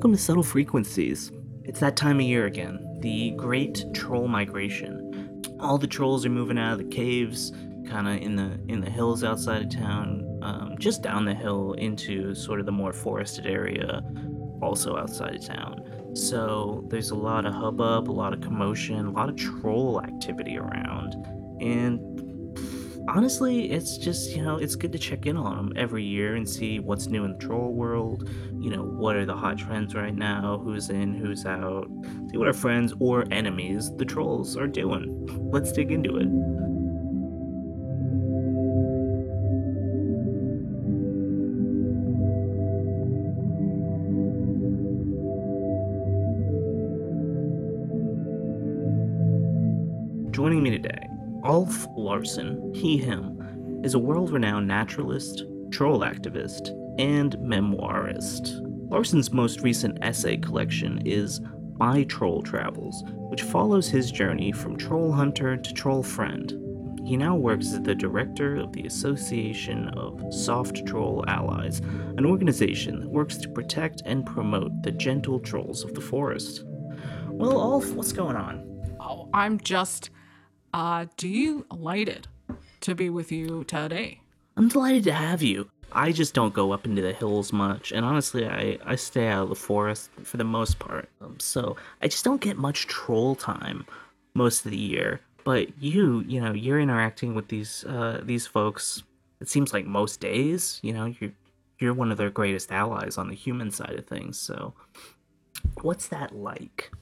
Welcome to Subtle Frequencies. It's that time of year again, the great troll migration. All the trolls are moving out of the caves, kind of in the in the hills outside of town, um, just down the hill into sort of the more forested area, also outside of town. So there's a lot of hubbub, a lot of commotion, a lot of troll activity around, and honestly, it's just, you know, it's good to check in on them every year and see what's new in the troll world. You know, what are the hot trends right now? Who's in, who's out? See what our friends or enemies, the trolls, are doing. Let's dig into it. Joining me today Ulf Larsson, he, him, is a world renowned naturalist, troll activist, and memoirist. Larsson's most recent essay collection is My Troll Travels, which follows his journey from troll hunter to troll friend. He now works as the director of the Association of Soft Troll Allies, an organization that works to protect and promote the gentle trolls of the forest. Well, Ulf, what's going on? Oh, I'm just uh do you delighted to be with you today. I'm delighted to have you. I just don't go up into the hills much, and honestly, I, I stay out of the forest for the most part. Um, so I just don't get much troll time most of the year. But you, you know, you're interacting with these uh, these folks. It seems like most days. You know, you're you're one of their greatest allies on the human side of things. So, what's that like?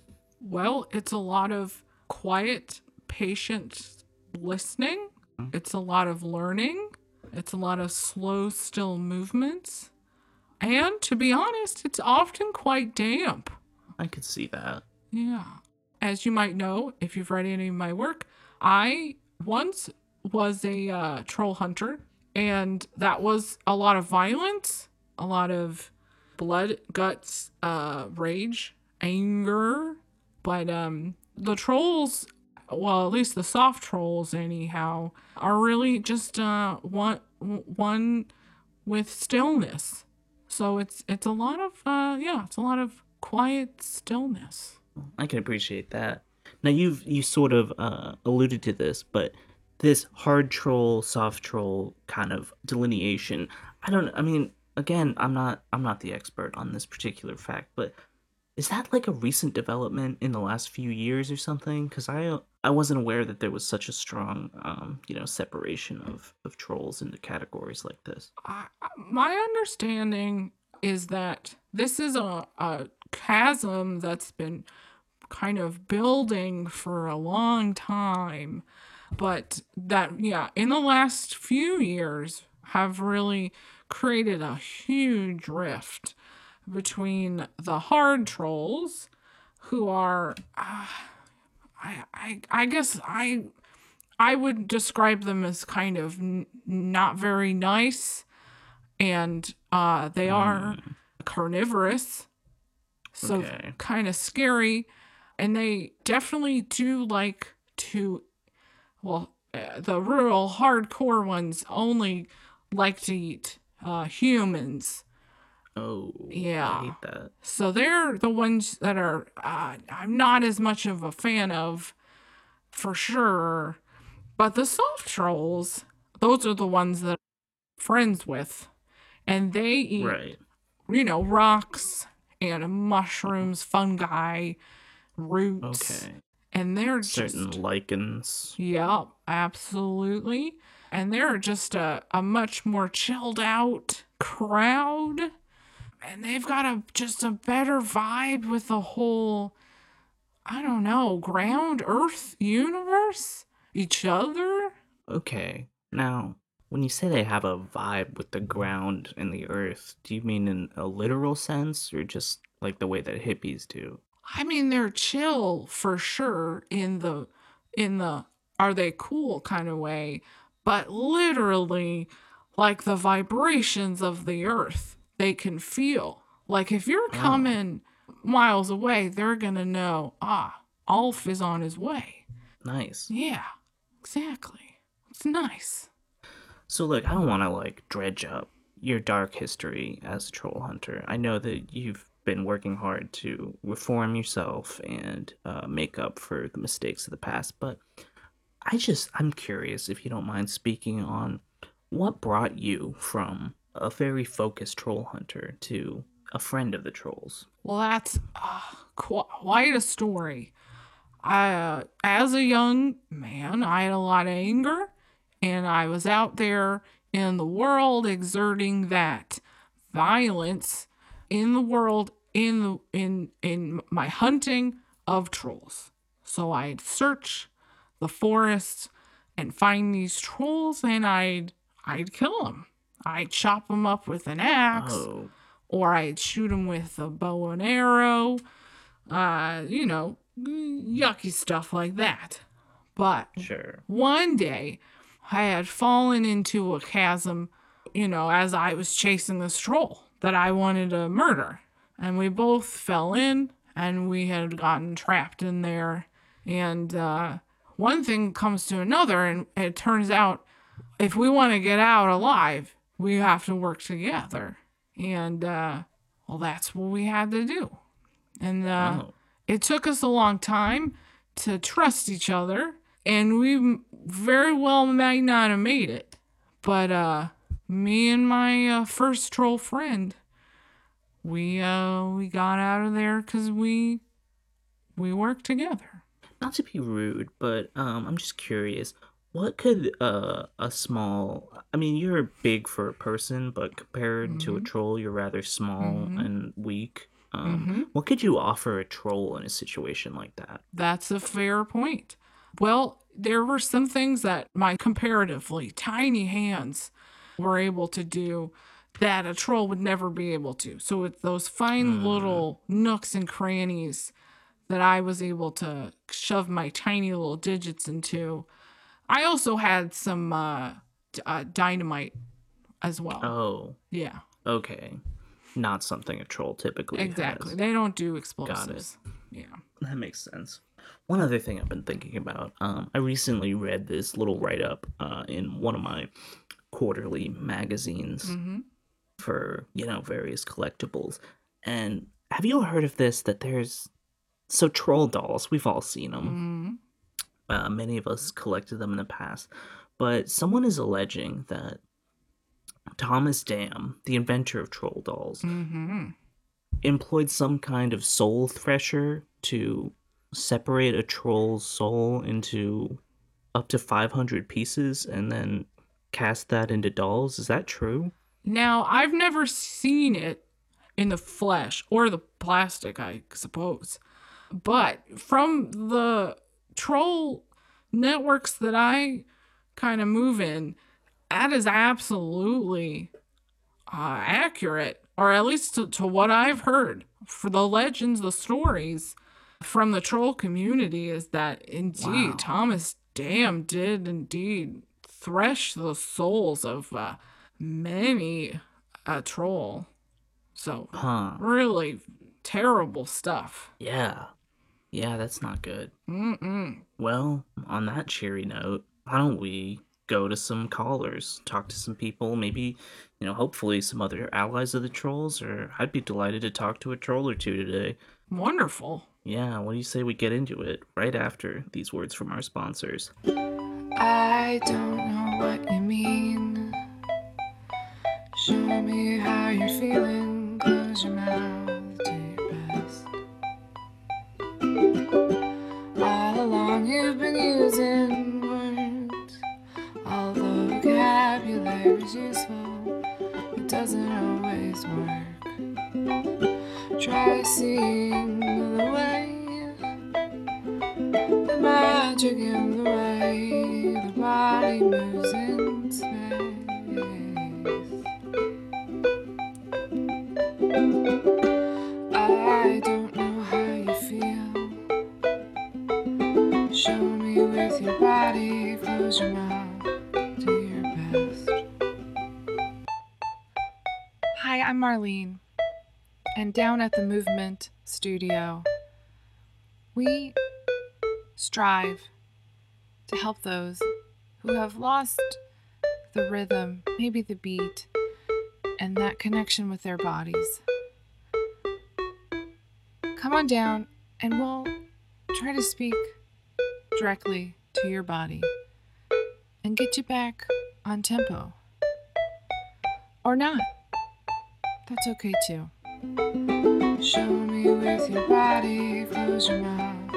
Well, it's a lot of quiet, patient listening. It's a lot of learning. It's a lot of slow, still movements. And to be honest, it's often quite damp. I could see that. Yeah. As you might know, if you've read any of my work, I once was a uh, troll hunter, and that was a lot of violence, a lot of blood, guts, uh, rage, anger. But um, the trolls, well, at least the soft trolls, anyhow, are really just uh, one one with stillness. So it's it's a lot of uh, yeah, it's a lot of quiet stillness. I can appreciate that. Now you've you sort of uh, alluded to this, but this hard troll, soft troll kind of delineation. I don't. I mean, again, I'm not. I'm not the expert on this particular fact, but is that like a recent development in the last few years or something? Because I I wasn't aware that there was such a strong, um, you know, separation of of trolls into categories like this. I, my understanding is that this is a, a chasm that's been kind of building for a long time but that yeah in the last few years have really created a huge rift between the hard trolls who are uh, I, I i guess i i would describe them as kind of n- not very nice and uh they are carnivorous so Okay. kind of scary and they definitely do like to well uh, the rural hardcore ones only like to eat uh humans Oh, Yeah. I hate that. so they're the ones that are uh, i'm not as much of a fan of for sure but the soft trolls those are the ones that I'm friends with and they eat Right. you know rocks and mushrooms fungi roots Okay. and they're just Certain lichens. Yep, absolutely. And they're just a, a much more chilled out crowd. And they've got a just a better vibe with the whole I don't know, ground earth universe? Each other? Okay. Now, when you say they have a vibe with the ground and the earth, do you mean in a literal sense or just like the way that hippies do? I mean they're chill for sure in the in the are they cool kind of way, but literally like the vibrations of the earth they can feel. Like if you're coming miles away, they're gonna know, ah, Ulf is on his way. Nice. Yeah, exactly. It's nice. So look, I don't want to like dredge up your dark history as a troll hunter. I know that you've been working hard to reform yourself and uh, make up for the mistakes of the past. But I just, I'm curious if you don't mind speaking on what brought you from a very focused troll hunter to a friend of the trolls. Well, that's uh, qu- quite a story. Uh, as a young man, I had a lot of anger, and I was out there in the world exerting that violence in the world in the in in my hunting of trolls. So I'd search the forests and find these trolls, and I'd I'd kill them. I'd chop them up with an axe, Oh, or I'd shoot them with a bow and arrow. Uh, you know, yucky stuff like that. But sure. one day I had fallen into a chasm, you know, as I was chasing this troll that I wanted to murder. And we both fell in and we had gotten trapped in there. And uh, one thing comes to another, and it turns out if we want to get out alive, we have to work together. And, uh, well, that's what we had to do. And, uh, Oh, it took us a long time to trust each other and we very well might not have made it but uh me and my uh, first troll friend we uh we got out of there cuz we we worked together not to be rude, but um, I'm just curious. What could uh, a small, I mean, you're big for a person, but compared to a Mhm. troll, you're rather small Mhm. and weak. Um, Mhm. What could you offer a troll in a situation like that? That's a fair point. Well, there were some things that my comparatively tiny hands were able to do that a troll would never be able to. So with those fine Mm. little nooks and crannies that I was able to shove my tiny little digits into, I also had some uh, d- uh, dynamite as well. Oh, Yeah, okay. Not something a troll typically exactly. has. They don't do explosives. Yeah. That makes sense. One other thing I've been thinking about, um, I recently read this little write up uh, in one of my quarterly magazines hmm for, you know, various collectibles. And have you heard of this? That there's. So, troll dolls, we've all seen them. hmm Uh, many of us collected them in the past. But someone is alleging that Thomas Dam, the inventor of troll dolls, hmm employed some kind of soul thresher to separate a troll's soul into up to 500 pieces and then cast that into dolls. Is that true? Now, I've never seen it in the flesh or the plastic, I suppose. But from the troll networks that I kind of move in, that is absolutely uh, accurate, or at least to, to what I've heard. For the legends, the stories from the troll community is that indeed Wow. Thomas Dam did indeed thresh the souls of uh, many a troll. So Huh. really terrible stuff. Yeah. Yeah, that's not good. Mm-mm. Well, on that cheery note, why don't we go to some callers, talk to some people, maybe, you know, hopefully some other allies of the trolls, or I'd be delighted to talk to a troll or two today. Wonderful. Yeah, what do you say we get into it right after these words from our sponsors? I don't know what you mean. Show me how you're feeling. Close your mouth, vocabulary's useful. It doesn't always work. Try seeing the way. The magic in the way the body moves in space. I don't know how you feel. Show me with your body, close your mouth, I'm Marlene. And down at the Movement Studio, we strive to help those who have lost the rhythm, maybe the beat, and that connection with their bodies. come on down and we'll try to speak directly to your body and get you back on tempo. Or not. That's okay too. Show me with your body, close your mouth,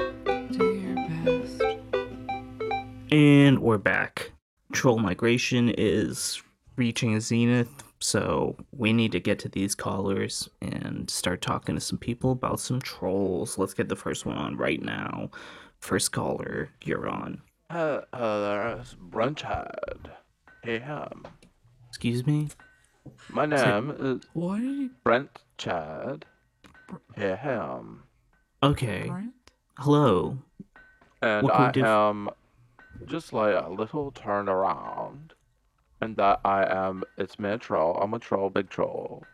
do your best. And we're back. Troll migration is reaching a zenith, so we need to get to these callers and start talking to some people about some trolls. Let's get the first one on right now. First caller, you're on. Uh, uh, there's Brunchhead. Hey, um, Excuse me? My name is What are Brent Chad. Hey, um, Okay. Brent? Hello. and What can we I do am just like a little turned around, and that I am. It's me, a troll. I'm a troll, big troll,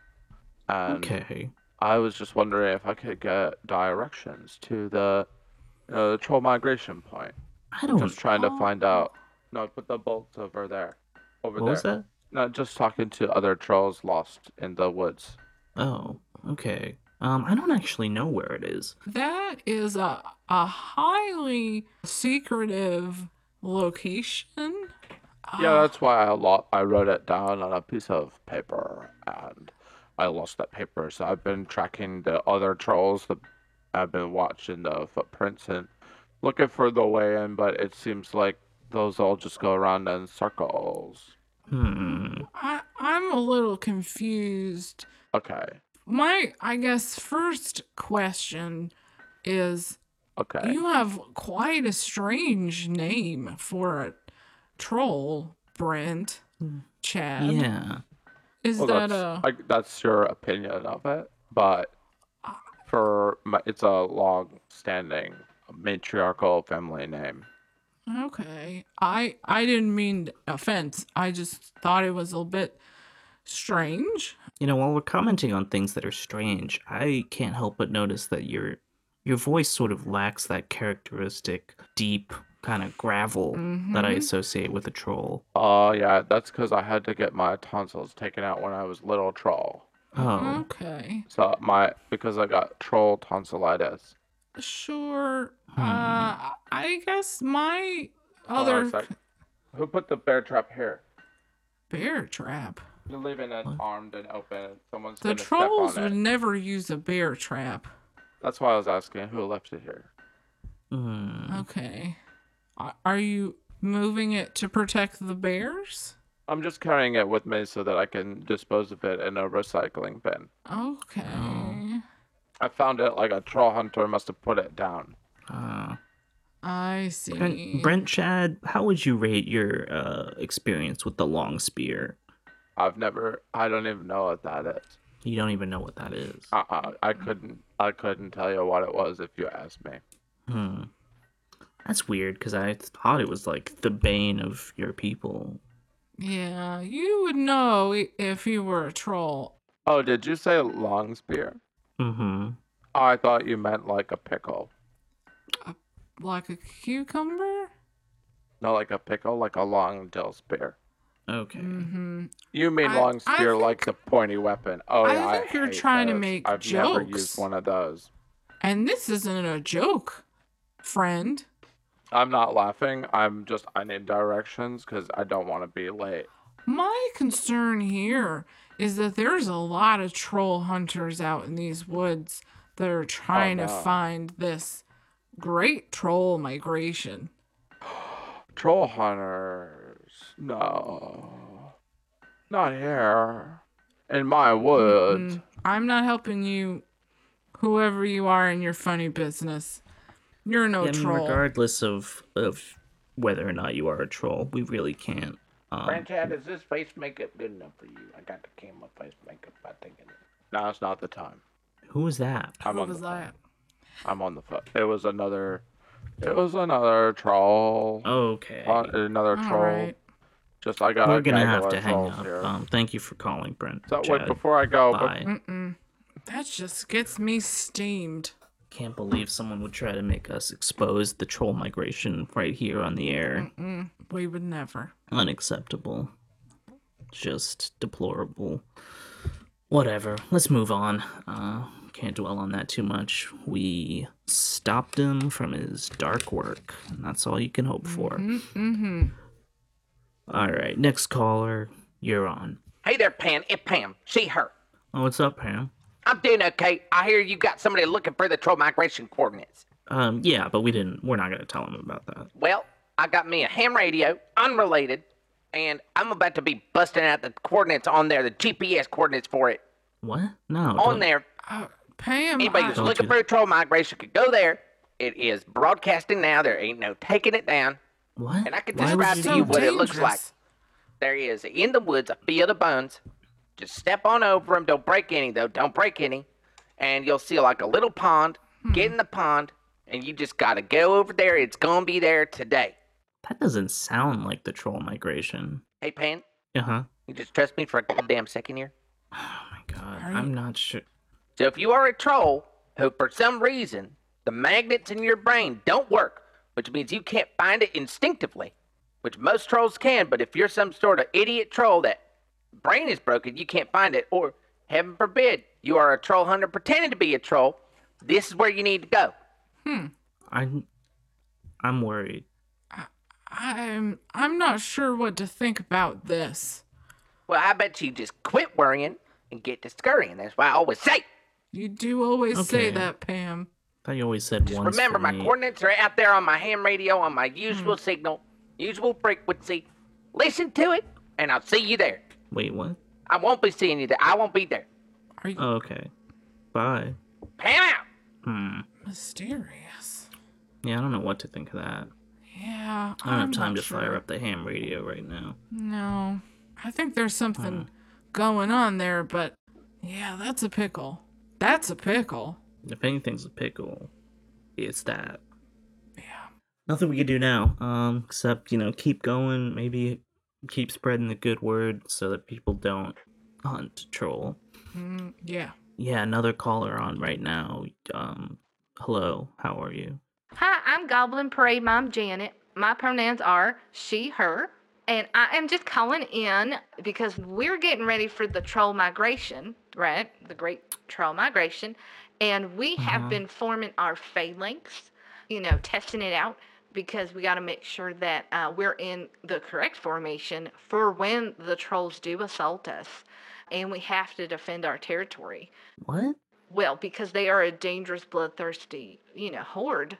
and Okay. I was just wondering if I could get directions to the, uh, troll migration point. I don't Just trying to find out. No, put the bolts over there. Over What there. was that? No, just talking to other trolls lost in the woods. Oh, okay. Um, I don't actually know where it is. That is a, a highly secretive location. Yeah, Uh, that's why I lo- I wrote it down on a piece of paper, and I lost that paper. So I've been tracking the other trolls. The, I've been watching the footprints and looking for the way in, but it seems like those all just go around in circles. Hmm. I, I'm a little confused. Okay, My, I guess, first question is okay. you have quite a strange name for a troll, Brent. Chad. Yeah. Is Well, that that's, a. I, that's your opinion of it, but for my, it's a long-standing matriarchal family name. Okay. I I didn't mean offense. I just thought it was a bit strange. You know, while we're commenting on things that are strange, I can't help but notice that your your voice sort of lacks that characteristic deep kind of gravel that I Mhm. associate with a troll. Oh yeah, that's because I had to get my tonsils taken out when I was little troll. Oh. Okay. So my because I got troll tonsillitis. Sure. Hmm. Uh I guess my Hold on a other sec. Who put the bear trap here? bear trap. You're leaving it armed and open. Someone's The trolls step would it. never use a bear trap. That's why I was asking who left it here. Hmm. Okay. Are you moving it to protect the bears? I'm just carrying it with me so that I can dispose of it in a recycling bin. Okay. Oh. I found it like a troll hunter must have put it down. Uh, I see. Brent, Brent Chad, how would you rate your uh, experience with the long spear? I've never. I don't even know what that is. You don't even know what that is. Uh-uh, I couldn't. I couldn't tell you what it was if you asked me. Hmm. That's weird because I thought it was like the bane of your people. Yeah, you would know if you were a troll. Oh, did you say long spear? Mm-hmm. I thought you meant like a pickle. Like a cucumber? No, like a pickle, like a long dill spear. Okay. Mm-hmm. You mean I- long I spear like the pointy weapon? Oh I yeah, think you're hate trying to those. make I've never used one of those. And this isn't a joke, friend. I'm not laughing. I'm just I need directions because I don't want to be late. My concern here is that there's a lot of troll hunters out in these woods that are trying to no. find this great troll migration. Troll hunters, no, not here. In my woods. Mm, I'm not helping you, whoever you are in your funny business. You're no I mean, troll. regardless of of whether or not you are a troll, we really can't. Um, Chad, is this face makeup good enough for you? I got the camera face makeup. I think it is. No, it's not the time. who was that? I'm Who on was the phone. that? I'm on the phone. It was another. It was another troll. Okay. Uh, Another All troll. right. Just I got We're gonna have to hang trolls up. here. Um, thank you for calling, Brent. so wait, before I go, but. That just gets me steamed. Can't believe someone would try to make us expose the troll migration right here on the air. Mm, we would never. Unacceptable. Just deplorable. Whatever. Let's move on. Uh, can't dwell on that too much. We stopped him from his dark work, and that's all you can hope for. Mm-hmm. All right, next caller, you're on. Hey there, Pam. It's Pam. She, her. Oh, what's up, Pam? I'm doing okay. I hear you got somebody looking for the troll migration coordinates. Um, yeah, but we didn't. We're not gonna tell him about that. Well, I got me a ham radio, unrelated, and I'm about to be busting out the coordinates on there, the GPS coordinates for it. What? No. On don't- there, Uh, Pam, anybody who's looking do for a troll migration could go there. It is broadcasting now. There ain't no taking it down. What? And I can Why would describe to do you that? what it looks like. dangerous. There is in the woods a field of bones. Just step on over them. Don't break any though. Don't break any. And you'll see like a little pond. Get in the pond, and you just gotta go over there. It's gonna be there today. That doesn't sound like the troll migration. Hey, Pam, Uh huh. you just trust me for a goddamn second here. Oh my god, Are I'm you- not sure. So if you are a troll who, for some reason, the magnets in your brain don't work, which means you can't find it instinctively, which most trolls can, but if you're some sort of idiot troll that brain is broken, you can't find it, or heaven forbid, you are a troll hunter pretending to be a troll, this is where you need to go. Hmm. I'm, I'm worried. I'm I'm not sure what to think about this. Well, I bet you just quit worrying and get to scurrying. That's why I always say, You do always say that, Pam. I thought you always said just once. remember for my me. coordinates are out there on my ham radio on my usual signal, usual frequency. Listen to it, and I'll see you there. Wait, what? I won't be seeing you there. I won't be there. Are you Oh, okay. Bye. Pam out. Hmm. mysterious? Yeah, I don't know what to think of that. Yeah, I don't I'm have time to sure. fire up the ham radio right now. No, I think there's something going on there, but yeah, that's a pickle. That's a pickle. If anything's a pickle, it's that. Yeah. Nothing we can do now, um, except you know keep going. Maybe keep spreading the good word so that people don't hunt troll. Mm, yeah. Yeah, another caller on right now. Um, hello, how are you? Hi, I'm Goblin Parade Mom Janet. My pronouns are she, her, and I am just calling in because we're getting ready for the troll migration, right? The great troll migration. And we have Uh-huh. been forming our phalanx, you know, testing it out because we got to make sure that uh, we're in the correct formation for when the trolls do assault us. And we have to defend our territory. What? Well, because they are a dangerous, bloodthirsty, you know, horde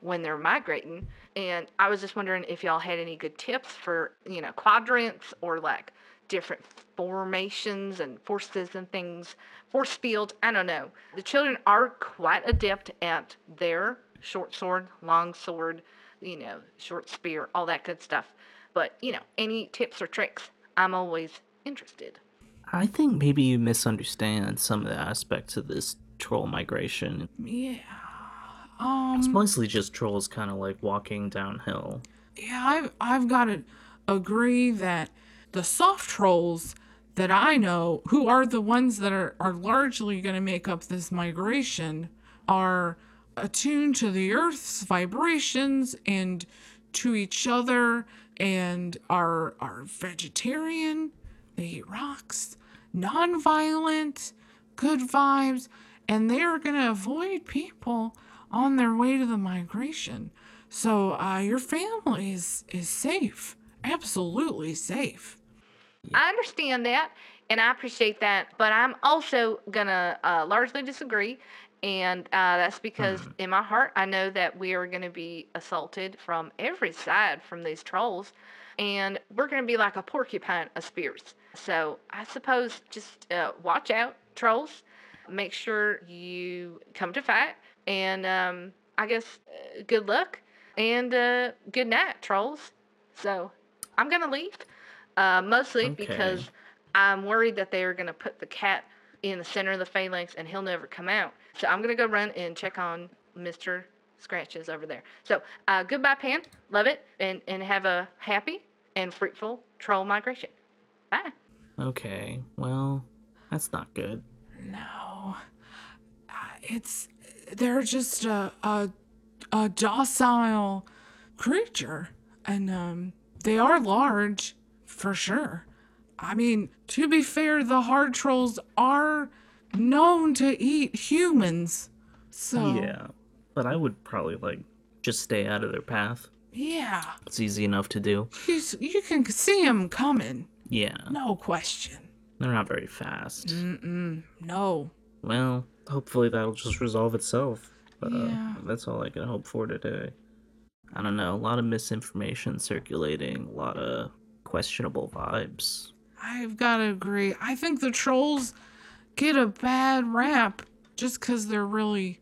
when they're migrating. And I was just wondering if y'all had any good tips for, you know, quadrants or like different formations and forces and things, force fields. I don't know. The children are quite adept at their short sword, long sword, you know, short spear, all that good stuff. But, you know, any tips or tricks, I'm always interested. I think maybe you misunderstand some of the aspects of this troll migration. Yeah. Um, It's mostly just trolls kind of like walking downhill. Yeah, I've I've got to agree that the soft trolls that I know, who are the ones that are, are largely going to make up this migration, are attuned to the Earth's vibrations and to each other, and are are vegetarian. They eat rocks, non-violent, good vibes, and they are going to avoid people on their way to the migration. So uh, your family is is safe, absolutely safe. I understand that and I appreciate that, but I'm also gonna uh, largely disagree. And uh, that's because in my heart, I know that we are going to be assaulted from every side from these trolls. And we're going to be like a porcupine of spears. So I suppose just uh, watch out, trolls. Make sure you come to fight. And um, I guess uh, good luck and uh, good night, trolls. So I'm going to leave. Uh, mostly Okay. because I'm worried that they are going to put the cat in the center of the phalanx and he'll never come out. So I'm going to go run and check on Mr. Scratches over there. So uh, goodbye, Pan. Love it. And, and have a happy and fruitful troll migration. Bye. Okay, well, that's not good. No, uh, it's they're just a a, a docile creature, and um, they are large for sure. I mean, to be fair, the hard trolls are known to eat humans. So Yeah, but I would probably like just stay out of their path. yeah, It's easy enough to do. you, you can see them coming, Yeah, no question. they're not very fast. Mm-mm, no. Well, hopefully that'll just resolve itself. Uh, Yeah. That's all I can hope for today. I don't know, a lot of misinformation circulating, a lot of questionable vibes. I've got to agree. I think the trolls get a bad rap just because they're really,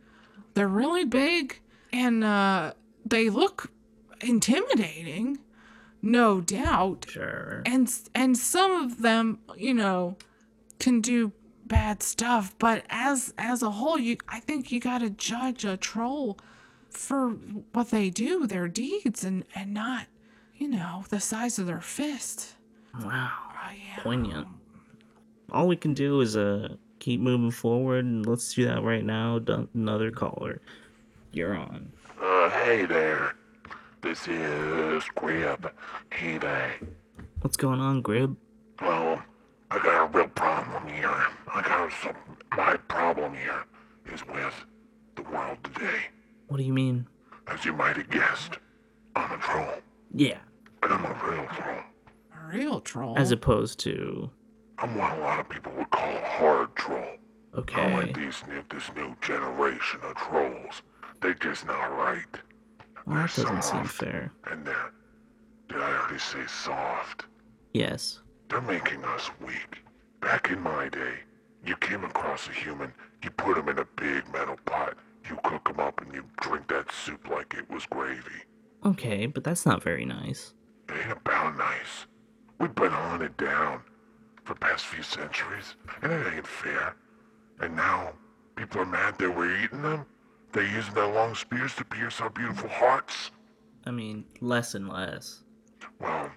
they're really big and uh, they look intimidating, no doubt. Sure. And and some of them, you know, can do bad stuff. But as as a whole, you I think you got to judge a troll for what they do, their deeds, and and not, you know, the size of their fist. Wow. Oh, yeah. Poignant. All we can do is uh keep moving forward, and let's do that right now. Dun- Another caller. You're on. Uh, hey there. This is Grib. Hey there. What's going on, Grib? Well, I got a real problem here. I got some. My problem here is with the world today. What do you mean? As you might have guessed, I'm a troll. Yeah. And I'm a real troll. A real troll. As opposed to. I'm what a lot of people would call a hard troll. Okay. I Okay. like these new, this new generation of trolls. They're just not right. Well, that doesn't seem fair. And they're, did I already say soft? Yes. They're making us weak. Back in my day, you came across a human, you put him in a big metal pot, you cook him up, and you drink that soup like it was gravy. Okay, but that's not very nice. It ain't about nice. We've been hunted down for the past few centuries, and it ain't fair. And now, people are mad that we're eating them? They're using their long spears to pierce our beautiful hearts? I mean, less and less. Well,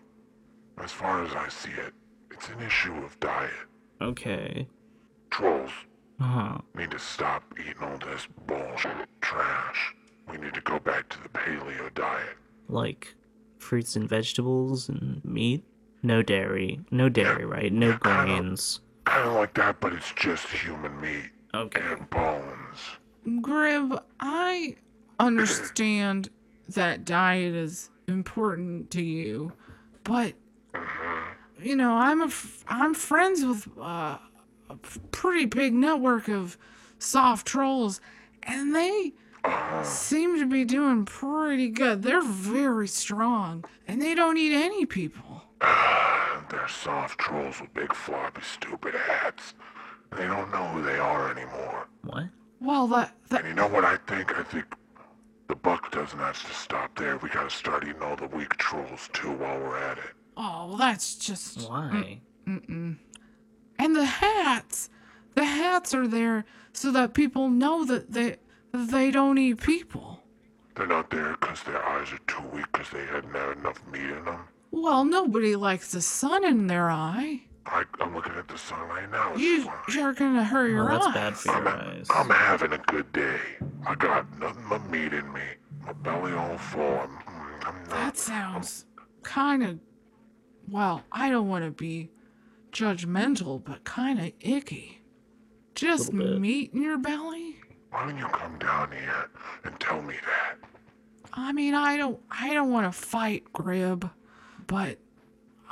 as far as I see it, it's an issue of diet. Okay. Trolls Uh huh. need to stop eating all this bullshit trash. We need to go back to the paleo diet. Like fruits and vegetables and meat? No dairy. No dairy, right? No yeah, kinda. grains. Kind of like that, but it's just human meat Okay. and bones. Grib, I understand that diet is important to you, but you know, I'm a f- I'm friends with uh, a f- pretty big network of soft trolls, and they seem to be doing pretty good. They're very strong, and they don't eat any people. They're soft trolls with big floppy stupid hats. They don't know who they are anymore. What? Well, that that And you know what I think? I think the buck doesn't have to stop there. We gotta start eating all the weak trolls too while we're at it. oh, well, that's just Why? Mm, mm-mm. And the hats, the hats are there so that people know that they they don't eat people. They're not there because their eyes are too weak because they hadn't had enough meat in them. Well, nobody likes the sun in their eye. I, I'm looking at the sun right now. It's You fine. you're gonna hurt your Well, that's eyes. bad for I'm, your eyes. I'm having a good day. I got nothing but meat in me. My belly all full. I'm, mm, I'm not. That sounds kind of well. I don't want to be judgmental, but kind of icky. Just Little bit. meat in your belly. Why don't you come down here and tell me that? I mean, I don't I don't want to fight Grib, but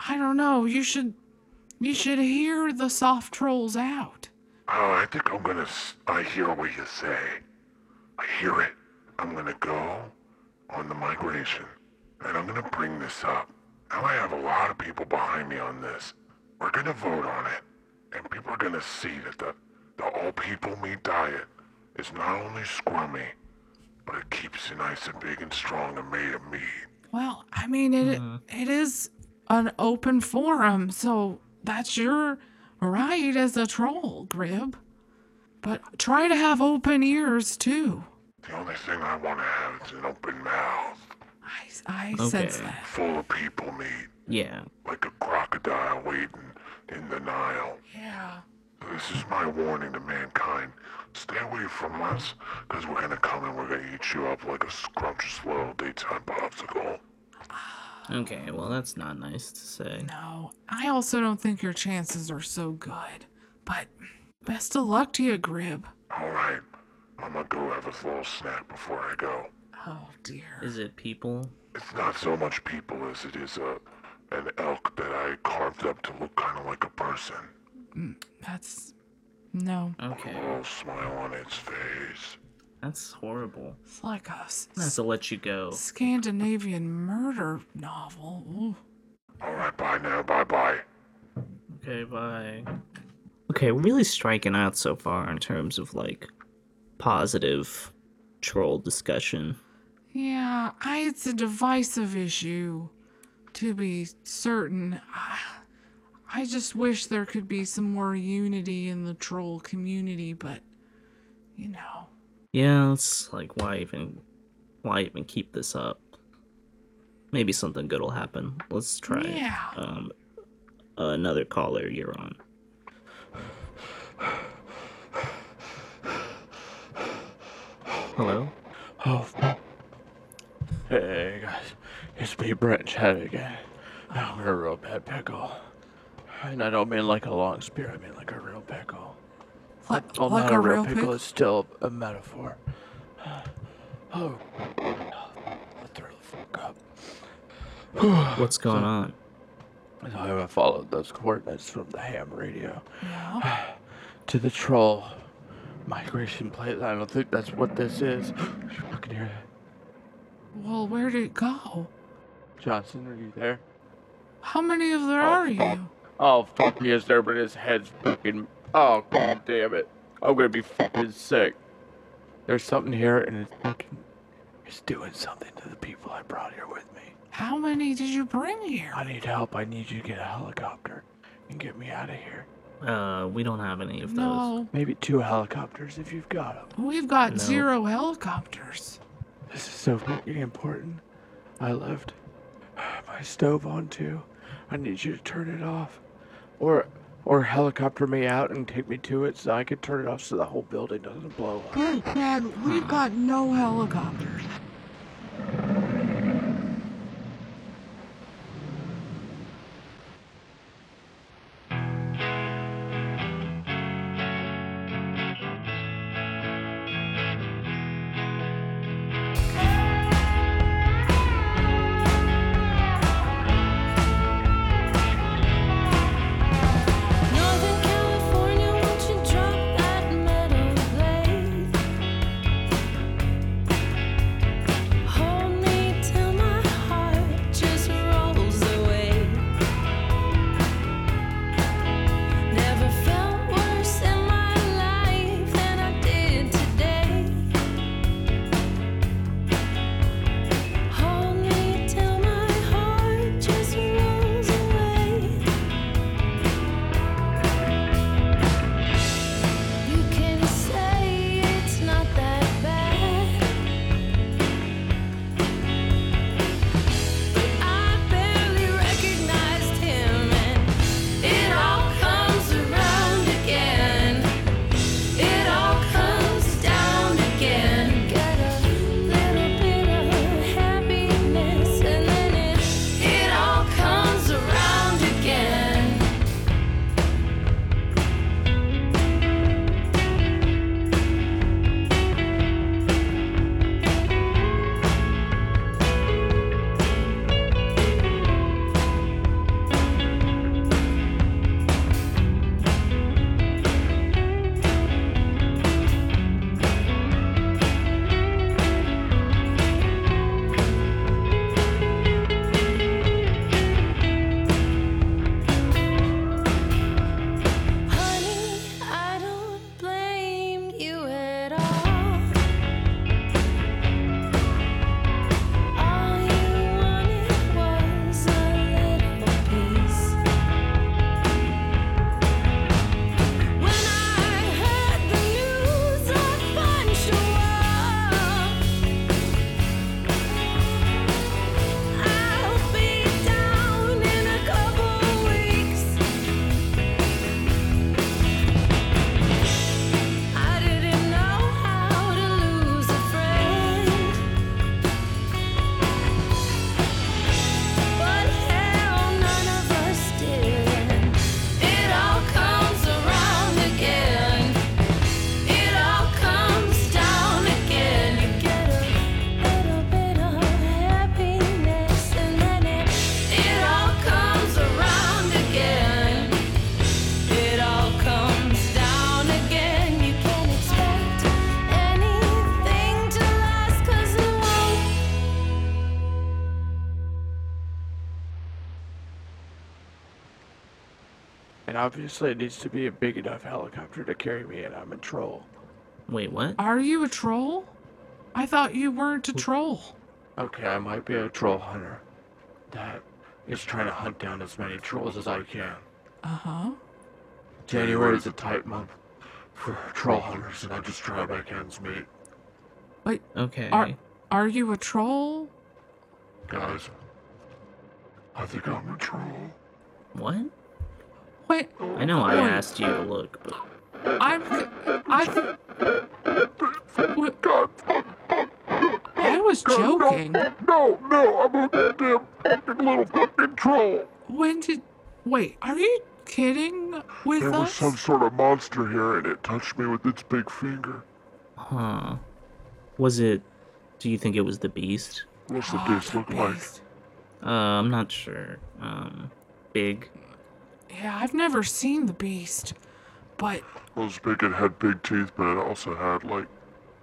I don't know. You should you should hear the soft trolls out. Oh, I think I'm gonna. I hear what you say. I hear it. I'm gonna go on the migration, and I'm gonna bring this up. Now I have a lot of people behind me on this. We're gonna vote on it, and people are gonna see that the the all people meat diet is not only scrummy, but it keeps you nice and big and strong and made of meat. Well, I mean it mm-hmm. it is an open forum, so that's your right as a troll, Grib. But try to have open ears too. The only thing I want to have is an open mouth I, I sense Okay. that. full of people meat, Yeah. like a crocodile waiting in the Nile. Yeah. This is my warning to mankind. Stay away from us, because we're gonna come and we're gonna eat you up like a scrumptious little daytime popsicle. Okay, well, that's not nice to say. No, I also don't think your chances are so good. But Best of luck to you, Grib. All right, I'm gonna go have a little snack before I go. Oh dear. Is it people? It's not so much people as it is a an elk that I carved up to look kind of like a person. Hmm, that's no. A Okay. little smile on its face. That's horrible. It's like a s- I have to let you go. Scandinavian murder novel. Ooh. All right, bye now. Bye bye. Okay, bye. Okay, we're really striking out so far in terms of like positive troll discussion. Yeah, I, it's a divisive issue, to be certain. I, I just wish there could be some more unity in the troll community, but, you know. Yeah, it's like why even why even keep this up? Maybe something good will happen. Let's try it. Yeah. Um another caller you're on. Hello? Oh. Hey guys, it's me, Brent Chad again. I'm in a real bad pickle. And I don't mean like a long spear, I mean like a real pickle. Like, Well, like not a a real real pickle, pickle? it's still a metaphor. Oh. Let's throw the fuck up. What's going on? So I haven't followed those coordinates from the ham radio Yeah. to the troll migration plate. I don't think that's what this is. You fucking hear that? Well, where did it go? Johnson, are you there? How many of there Oh, are fuck. you? Oh, fuck, he is there, but his head's fucking. Oh, god damn it. I'm gonna be fucking sick. There's something here, and it's fucking. It's doing something to the people I brought here with me. How many did you bring here? I need help. I need you to get a helicopter and get me out of here. Uh we don't have any of those. No, Maybe two helicopters if you've got them. we've got No. zero helicopters. This is so fucking important. I left my stove on too. I need you to turn it off. Or or helicopter me out and take me to it so I could turn it off so the whole building doesn't blow up. Good, Dad, we've got no helicopters. Obviously it needs to be a big enough helicopter to carry me, and I'm a troll. Wait, what? Are you a troll? I thought you weren't a troll. Okay, I might be a troll hunter that is trying to hunt down as many trolls as I can. Uh huh. January is a tight month for troll hunters, and I just try to make ends meet. Okay. Are are you a troll? Guys, I think I'm a troll. What? Wait, I know I asked you to look, but I'm. I. What- I was joking. No, no, I'm a damn fucking little fucking troll. When did? Wait, are you kidding with There was some sort of monster here and it touched me with its big finger. huh? Was it? Do you think it was the beast? What's the Oh, beast the look like? Uh, I'm not sure. Um, big. Yeah, I've never seen the beast, but It was big, it had big teeth, but it also had like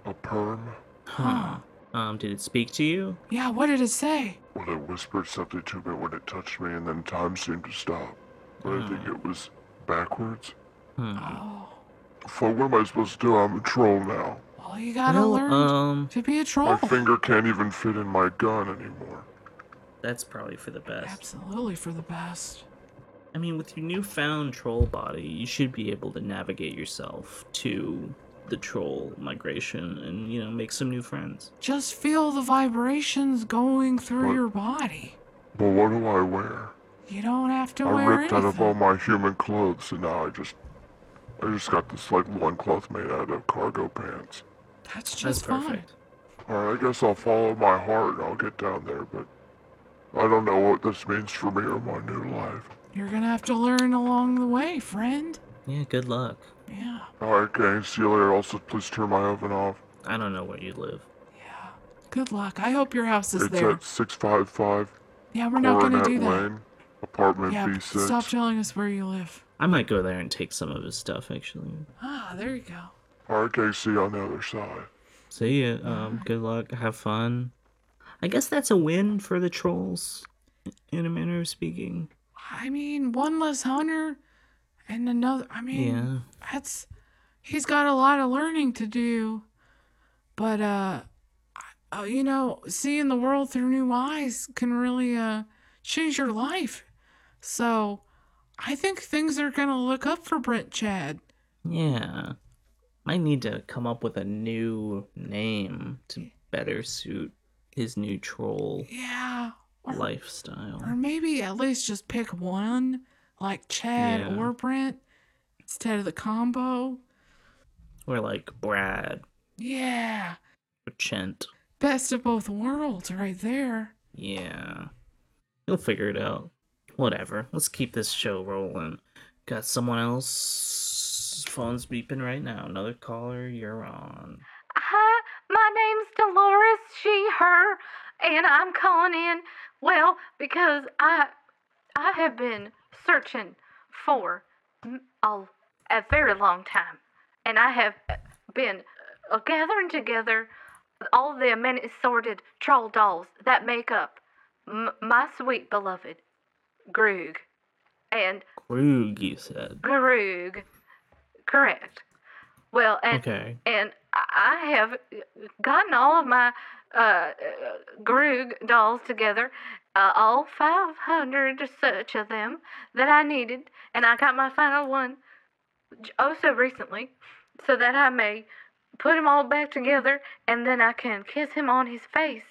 a perm. Huh? Um, did it speak to you? yeah, what did it say? Well, it whispered something to me when it touched me, and then time seemed to stop. But I think it was backwards. Hmm. Oh, So what am I supposed to do? I'm a troll now. well, you gotta Well, learn um, to be a troll. My finger can't even fit in my gun anymore. that's probably for the best. Absolutely for the best. I mean, with your newfound troll body, you should be able to navigate yourself to the troll migration and, you know, make some new friends. Just feel the vibrations going through What? your body. Well, what do I wear? You don't have to wear it. I wear ripped out of all my human clothes, and now I just, I just got this like one cloth made out of cargo pants. That's That's just fine. perfect. All right, I guess I'll follow my heart and I'll get down there, but I don't know what this means for me or my new life. You're gonna have to learn along the way, friend. Yeah, good luck. Yeah, All right, gang, see you later. Also, please turn my oven off. I don't know where you live. yeah. Good luck. I hope your house is it's there. at 655 Yeah, we're not gonna do that. Lane, apartment Yeah, B6. stop telling us where you live. I might go there and take some of his stuff, actually. Ah, there you go. All right, gang, see you on the other side. See ya. Um, good luck. Have fun. I guess that's a win for the trolls, in a manner of speaking. I mean, one less hunter and another. I mean, Yeah. that's. He's got a lot of learning to do. But, uh, uh, you know, seeing the world through new eyes can really, uh, change your life. So, I think things are gonna look up for Brent Chad. Yeah. Might need to come up with a new name to better suit his new troll Yeah. Or, lifestyle. or maybe at least just pick one, like Chad Yeah. or Brent, instead of the combo. Or like Brad Yeah. or Chent. Best of both worlds right there. Yeah. You'll figure it out. Whatever. Let's keep this show rolling. Got someone else. Phone's beeping right now. Another caller. You're on. Hi, my name's Dolores, she, her, and I'm calling in, well, because I, I have been searching for a very long time, and I have been uh, gathering together all the many assorted troll dolls that make up m- my sweet beloved Groog, and Krug, you said. Groog, correct. Well, and Okay. and I have gotten all of my uh, uh, Groog dolls together, uh, all 500 or such of them that I needed, and I got my final one oh so recently, so that I may put them all back together, and then I can kiss him on his face.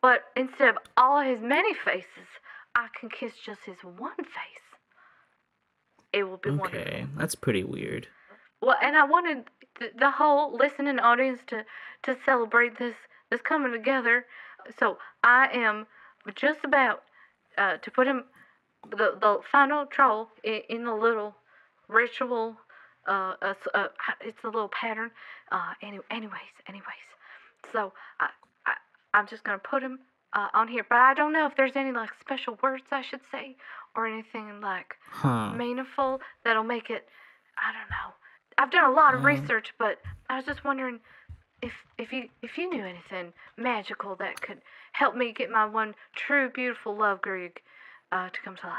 But instead of all his many faces, I can kiss just his one face. It will be wonderful. Okay. That's pretty weird. Well, and I wanted th- the whole listening audience to to celebrate this this coming together. So I am just about uh, to put him the the final troll in, in the little ritual. Uh, uh, uh, it's a little pattern. Uh, any, anyways, anyways. So I, I I'm just gonna put him uh, on here, but I don't know if there's any like special words I should say or anything like Huh. meaningful that'll make it I don't know. I've done a lot of Um, research, but I was just wondering if if you if you knew anything magical that could help me get my one true beautiful love Greg uh, to come to life.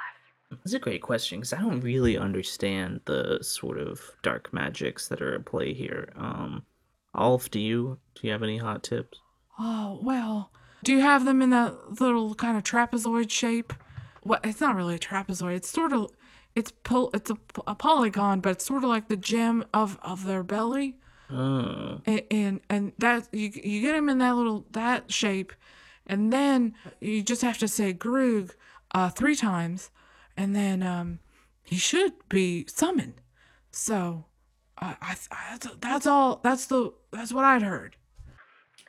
That's a great question because I don't really understand the sort of dark magics that are at play here. Um, Alf, do you do you have any hot tips? Oh, well, do you have them in that little kind of trapezoid shape? Well, it's not really a trapezoid. It's sort of, it's pol- it's a, a polygon, but it's sort of like the gem of of their belly. Oh, and and, and that you you get him in that little that shape, and then you just have to say Groog uh, three times, and then um, he should be summoned. So, I, I, I that's, that's all. That's the that's what I'd heard.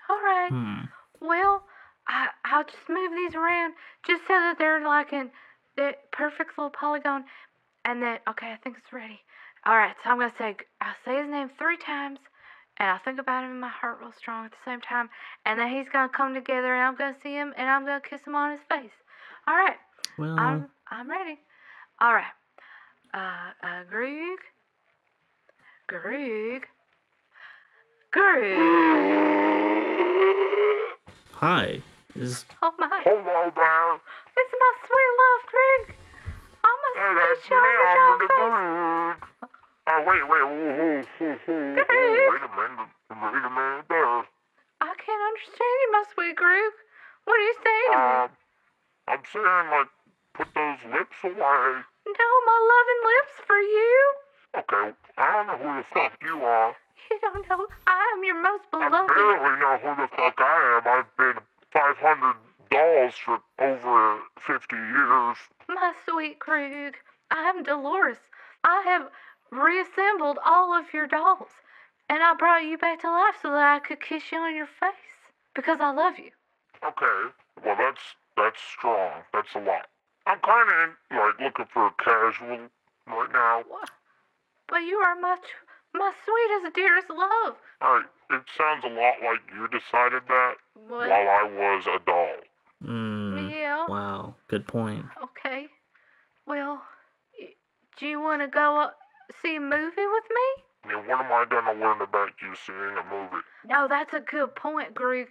All right. hmm. Well, I I'll just move these around just so that they're like in the perfect little polygon, and then okay, I think it's ready. All right, so I'm gonna say I'll say his name three times, and I'll think about him in my heart real strong at the same time, and then he's gonna come together, and I'm gonna see him, and I'm gonna kiss him on his face. All right, Well, I'm I'm ready. All right, uh, uh, Groog, Groog, Groog. hi. Is Oh my. Hello there. It's my sweet love, Greg. Hey, that's me. I'm the the Oh, wait, wait. Whoa, whoa. Wait a minute. Wait a minute there. I can't understand you, my sweet Greg. What are you saying to me? Um, I'm saying, like, put those lips away. No, my loving lips for you. Okay, I don't know who the fuck you are. You don't know I am your most beloved. I barely know who the fuck I am. I've been 500 dolls for over 50 years. My sweet Greg. I am Dolores. I have reassembled all of your dolls, and I brought you back to life so that I could kiss you on your face because I love you. Okay, well that's that's strong. That's a lot. I'm kind of like looking for a casual right now. What? But you are my my sweetest, dearest love. Alright, it sounds a lot like you decided that What? while I was a doll. Mm, Yeah. wow, good point. Okay. Well, do you want to go uh, see a movie with me? I mean, what am I gonna learn about you seeing a movie? No, that's a good point, Greg.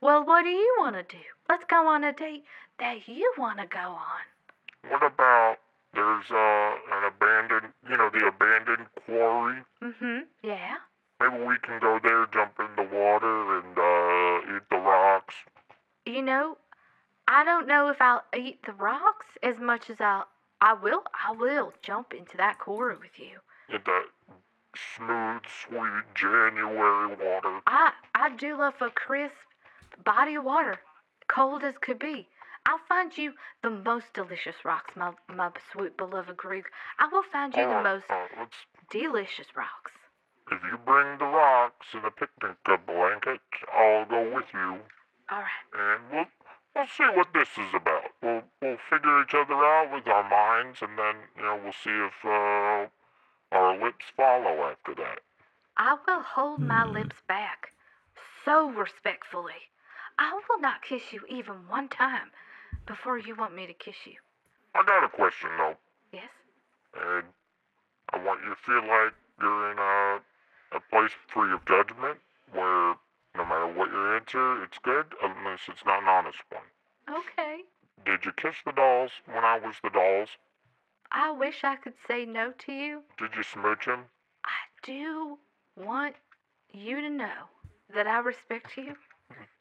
Well, what do you want to do? Let's go on a date that you want to go on. What about there's uh an abandoned, you know, the abandoned quarry? Mm-hmm. Yeah. Maybe we can go there, jump in the water, and uh, eat the rocks. You know, I don't know if I'll eat the rocks as much as I'll. I will. I will jump into that quarry with you. In that smooth, sweet January water. I I do love a crisp body of water, cold as could be. I'll find you the most delicious rocks, my my sweet beloved Greek. I will find you the most delicious rocks. If you bring the rocks and a picnic blanket, I'll go with you, All right. and we'll we'll see what this is about. We'll we'll figure each other out with our minds, and then you know we'll see if uh, our lips follow after that. I will hold my lips back so respectfully. I will not kiss you even one time before you want me to kiss you. I got a question though, Yes? and I want you to feel like you're in a a place free of judgment, where no matter what your answer, it's good unless it's not an honest one. Okay. Did you kiss the dolls when I was the dolls? I wish I could say no to you. Did you smooch them? I do want you to know that I respect you.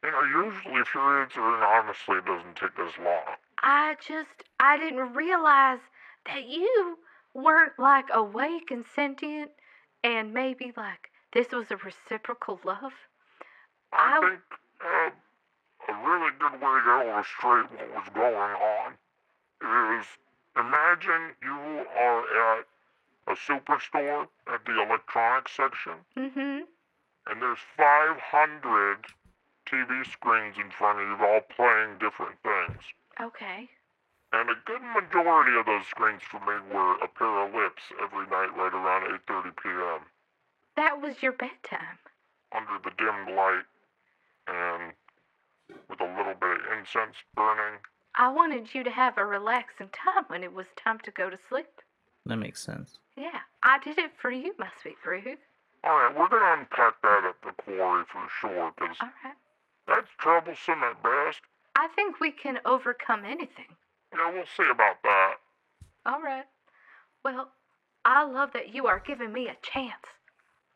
You know, usually if you're answering honestly, it doesn't take this long. I just, I didn't realize that you weren't like awake and sentient and maybe like this was a reciprocal love. I I- think uh, a really good way to illustrate what was going on is imagine you are at a superstore at the electronics section, Mm hmm. and there's 500 TV screens in front of you all playing different things. Okay. And a good majority of those screens for me were a pair of lips every night right around 8.30 p.m. That was your bedtime. under the dimmed light and with a little bit of incense burning. I wanted you to have a relaxing time when it was time to go to sleep. That makes sense. Yeah, I did it for you, my sweet Groog. Alright, we're gonna unpack that at the quarry for sure, because All right. that's troublesome at best. I think we can overcome anything. Yeah, we'll see about that. All right. Well, I love that you are giving me a chance.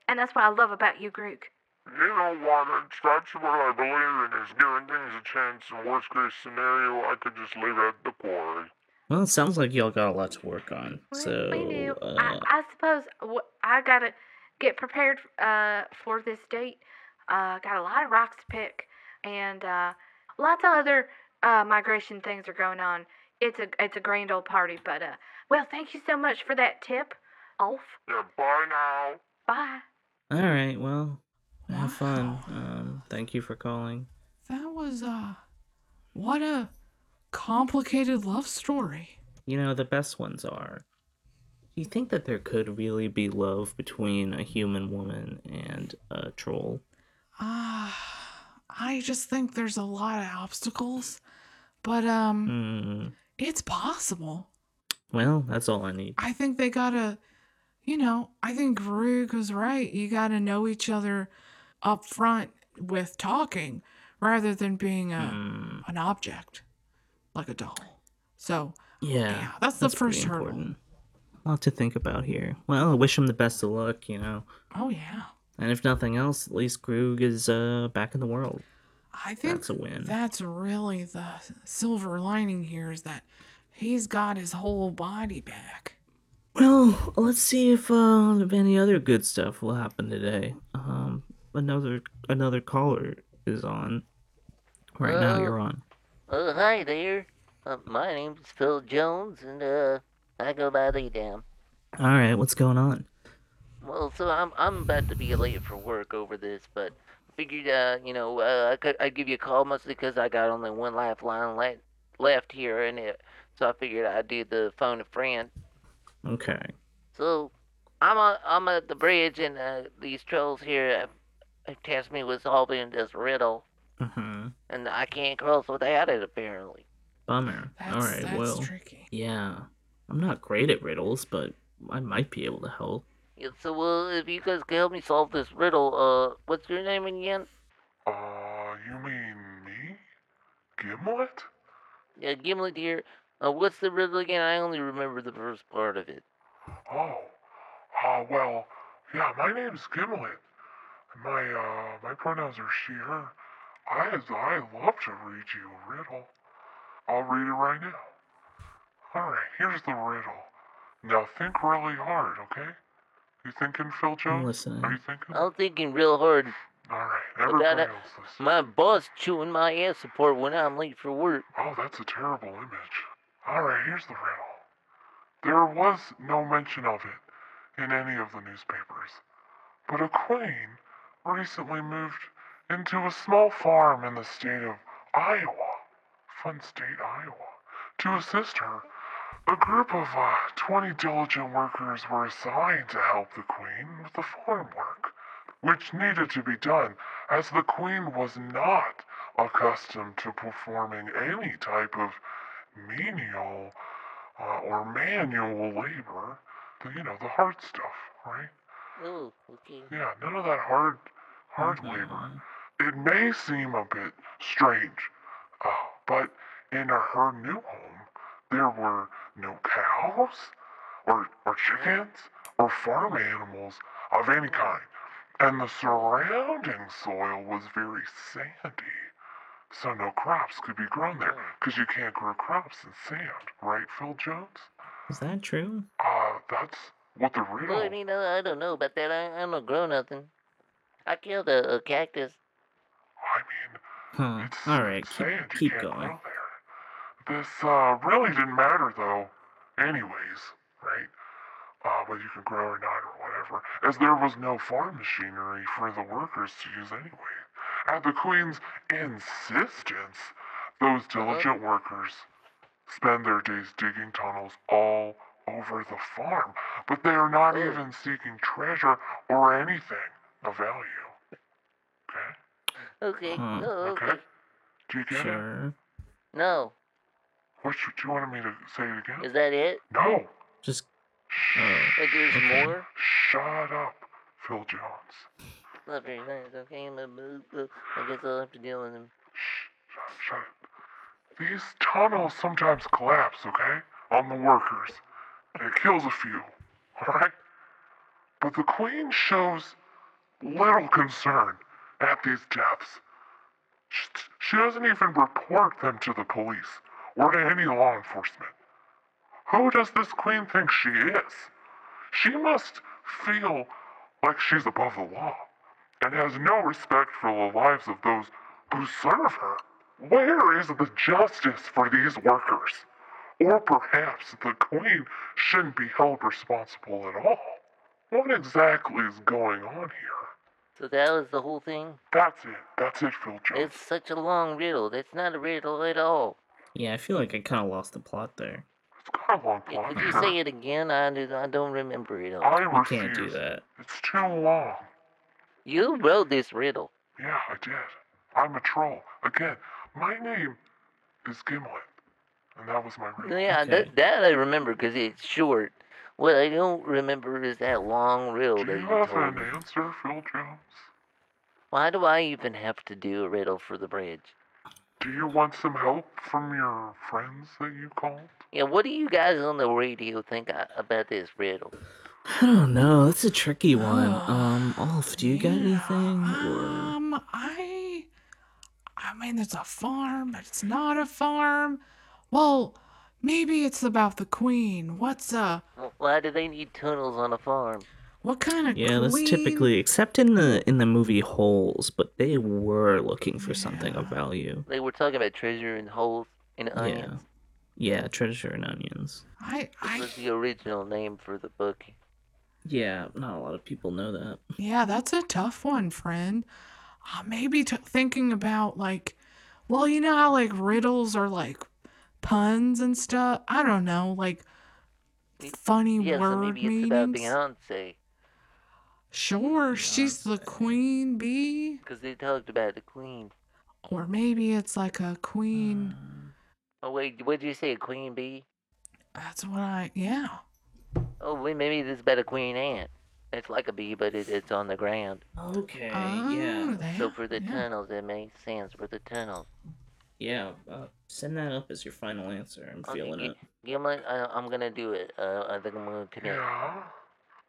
And that's what I love about you, Groog. You know what? It's, that's what I believe in is giving things a chance. In worst case scenario, I could just leave it at the quarry. Well, it sounds like y'all got a lot to work on. We- So, we do. uh, I, I suppose I gotta get prepared uh, for this date. Uh, got a lot of rocks to pick, and uh, lots of other uh, migration things are going on. It's a it's a grand old party, but uh, well, thank you so much for that tip, Ulf. Yeah, bye now. Bye. all right. Well, have fun. Um, thank you for calling. That was uh what a complicated love story. You know, the best ones are. Do you think that there could really be love between a human woman and a troll? Ah, I just think there's a lot of obstacles, but um Hmm. it's possible. Well, that's all I need. I think they gotta, you know, I think Rug was right. You gotta know each other up front with talking rather than being a Hmm. an object like a doll. So Yeah, Yeah, that's the pretty first hurdle. important. A lot to think about here. Well, I wish him the best of luck, you know. oh yeah, And if nothing else, at least Groog is uh, back in the world. I think That's a win. That's really the silver lining here is that he's got his whole body back. Well, let's see if uh, if any other good stuff will happen today. Um, another another caller is on. Right now, Uh, you're on. Uh, hi there. Uh, my name's Phil Jones, and uh, I go by the Dam. All right, what's going on? Well, so I'm I'm about to be late for work over this, but figured uh, you know, uh, I could I'd give you a call mostly because I got only one lifeline le- left here, and it, so I figured I'd do the phone a friend. Okay. So I'm a, I'm at the bridge, and uh, these trolls here have, have tasked me with solving this riddle, Uh-huh. and I can't cross without it apparently. Bummer. That's All right, that's well, tricky. yeah. I'm not great at riddles, but I might be able to help. Yeah, so well, if you guys can help me solve this riddle, uh, what's your name again? Uh, you mean me? Gimlet? Yeah, Gimlet here. Uh, what's the riddle again? I only remember the first part of it. Oh, uh, well, yeah, my name's Gimlet. My, uh, my pronouns are she, her. I, I love to read you a riddle. I'll read it right now. Alright, here's the riddle. Now think really hard, okay? You thinking, Phil Jones? I'm listening. Are you thinking? I'm thinking real hard. Alright, everybody else listen. My boss chewing my ass support when I'm late for work. Oh, that's a terrible image. Alright, here's the riddle. There was no mention of it in any of the newspapers, but a queen recently moved into a small farm in the state of Iowa, fun state, Iowa, to assist her. A group of uh, 20 diligent workers were assigned to help the queen with the farm work, which needed to be done as the queen was not accustomed to performing any type of menial uh, or manual labor, the, you know, the hard stuff, right? Oh, okay. Yeah, none of that hard, hard labor. It may seem a bit strange, uh, but in her new home, there were no cows, or, or chickens, or farm animals of any kind, and the surrounding soil was very sandy, so no crops could be grown there, because you can't grow crops in sand, right, Phil Jones? Is that true? Uh, that's what the riddle. Well, I mean, I don't know about that. I, I don't grow nothing. I killed a, a cactus. I mean, Huh. All right, keep, keep going. grow. This uh, really didn't matter though, anyways, right? Uh, whether you can grow or not or whatever, as there was no farm machinery for the workers to use anyway. At the queen's insistence, those diligent workers spend their days digging tunnels all over the farm, but they are not even seeking treasure or anything of value. Okay? Okay. Huh. Oh, okay. Okay. Do you get it? Sure. No. What should you want me to say it again? Is that it? no. Just. Shh. Oh. Wait, there's Okay. more? Shut up, Phil Jones. Not very nice. Okay, I'm a- uh, I guess I'll have to deal with him. Shh. Shut. Shut up. These tunnels sometimes collapse, okay? On the workers. and it kills a few, alright? But the Queen shows little concern at these deaths. She, doesn't even report them to the police or to any law enforcement. Who does this Queen think she is? She must feel like she's above the law and has no respect for the lives of those who serve her. Where is the justice for these workers? Or perhaps the Queen shouldn't be held responsible at all. What exactly is going on here? So that was the whole thing? That's it. That's it, Phil Jones. It's such a long riddle. That's not a riddle at all. Yeah, I feel like I kind of lost the plot there. It's kind of long Yeah, plot. Could you say it again? I, do- I don't remember it all. I You refuse. can't do that. It's too long. You wrote this riddle. Yeah, I did. I'm a troll. Again, my name is Gimlet. And that was my riddle. Yeah, Okay. that, that I remember because it's short. What I don't remember is that long riddle Do that you you have an me. answer, Phil Jones? Why do I even have to do a riddle for the bridge? Do you want some help from your friends that you called? Yeah, what do you guys on the radio think about this riddle? I don't know. That's a tricky one. Oh, Um, Olf, do you got anything? Or Um, I, I mean, it's a farm, but it's not a farm. Well, maybe it's about the queen. What's uh, Why do they need tunnels on a farm? what kind of yeah, queen? that's typically except in the in the movie Holes, but they were looking for something of value. They were talking about treasure and holes and onions. yeah, yeah treasure and onions. I, This was the original name for the book. Yeah, not a lot of people know that. yeah, that's a tough one, friend. Uh, maybe t- thinking about like, well, you know how like riddles are like puns and stuff. I don't know, like funny Yeah, so word maybe it's about meanings. Beyonce. Sure, she's the queen bee. Because they talked about the queen. Or maybe it's like a queen. Mm. Oh, wait, what did you say? A queen bee? That's what I, yeah. Oh, wait, maybe this is about a queen ant. It's like a bee, but it, it's on the ground. Okay, Oh, yeah, there, So for the yeah. tunnels, it makes sense for the tunnels. Yeah. Uh, send that up as your final answer. I'm Okay, feeling gi- it. Gimlet, I, I'm gonna do it. Uh, I think I'm gonna commit. Yeah?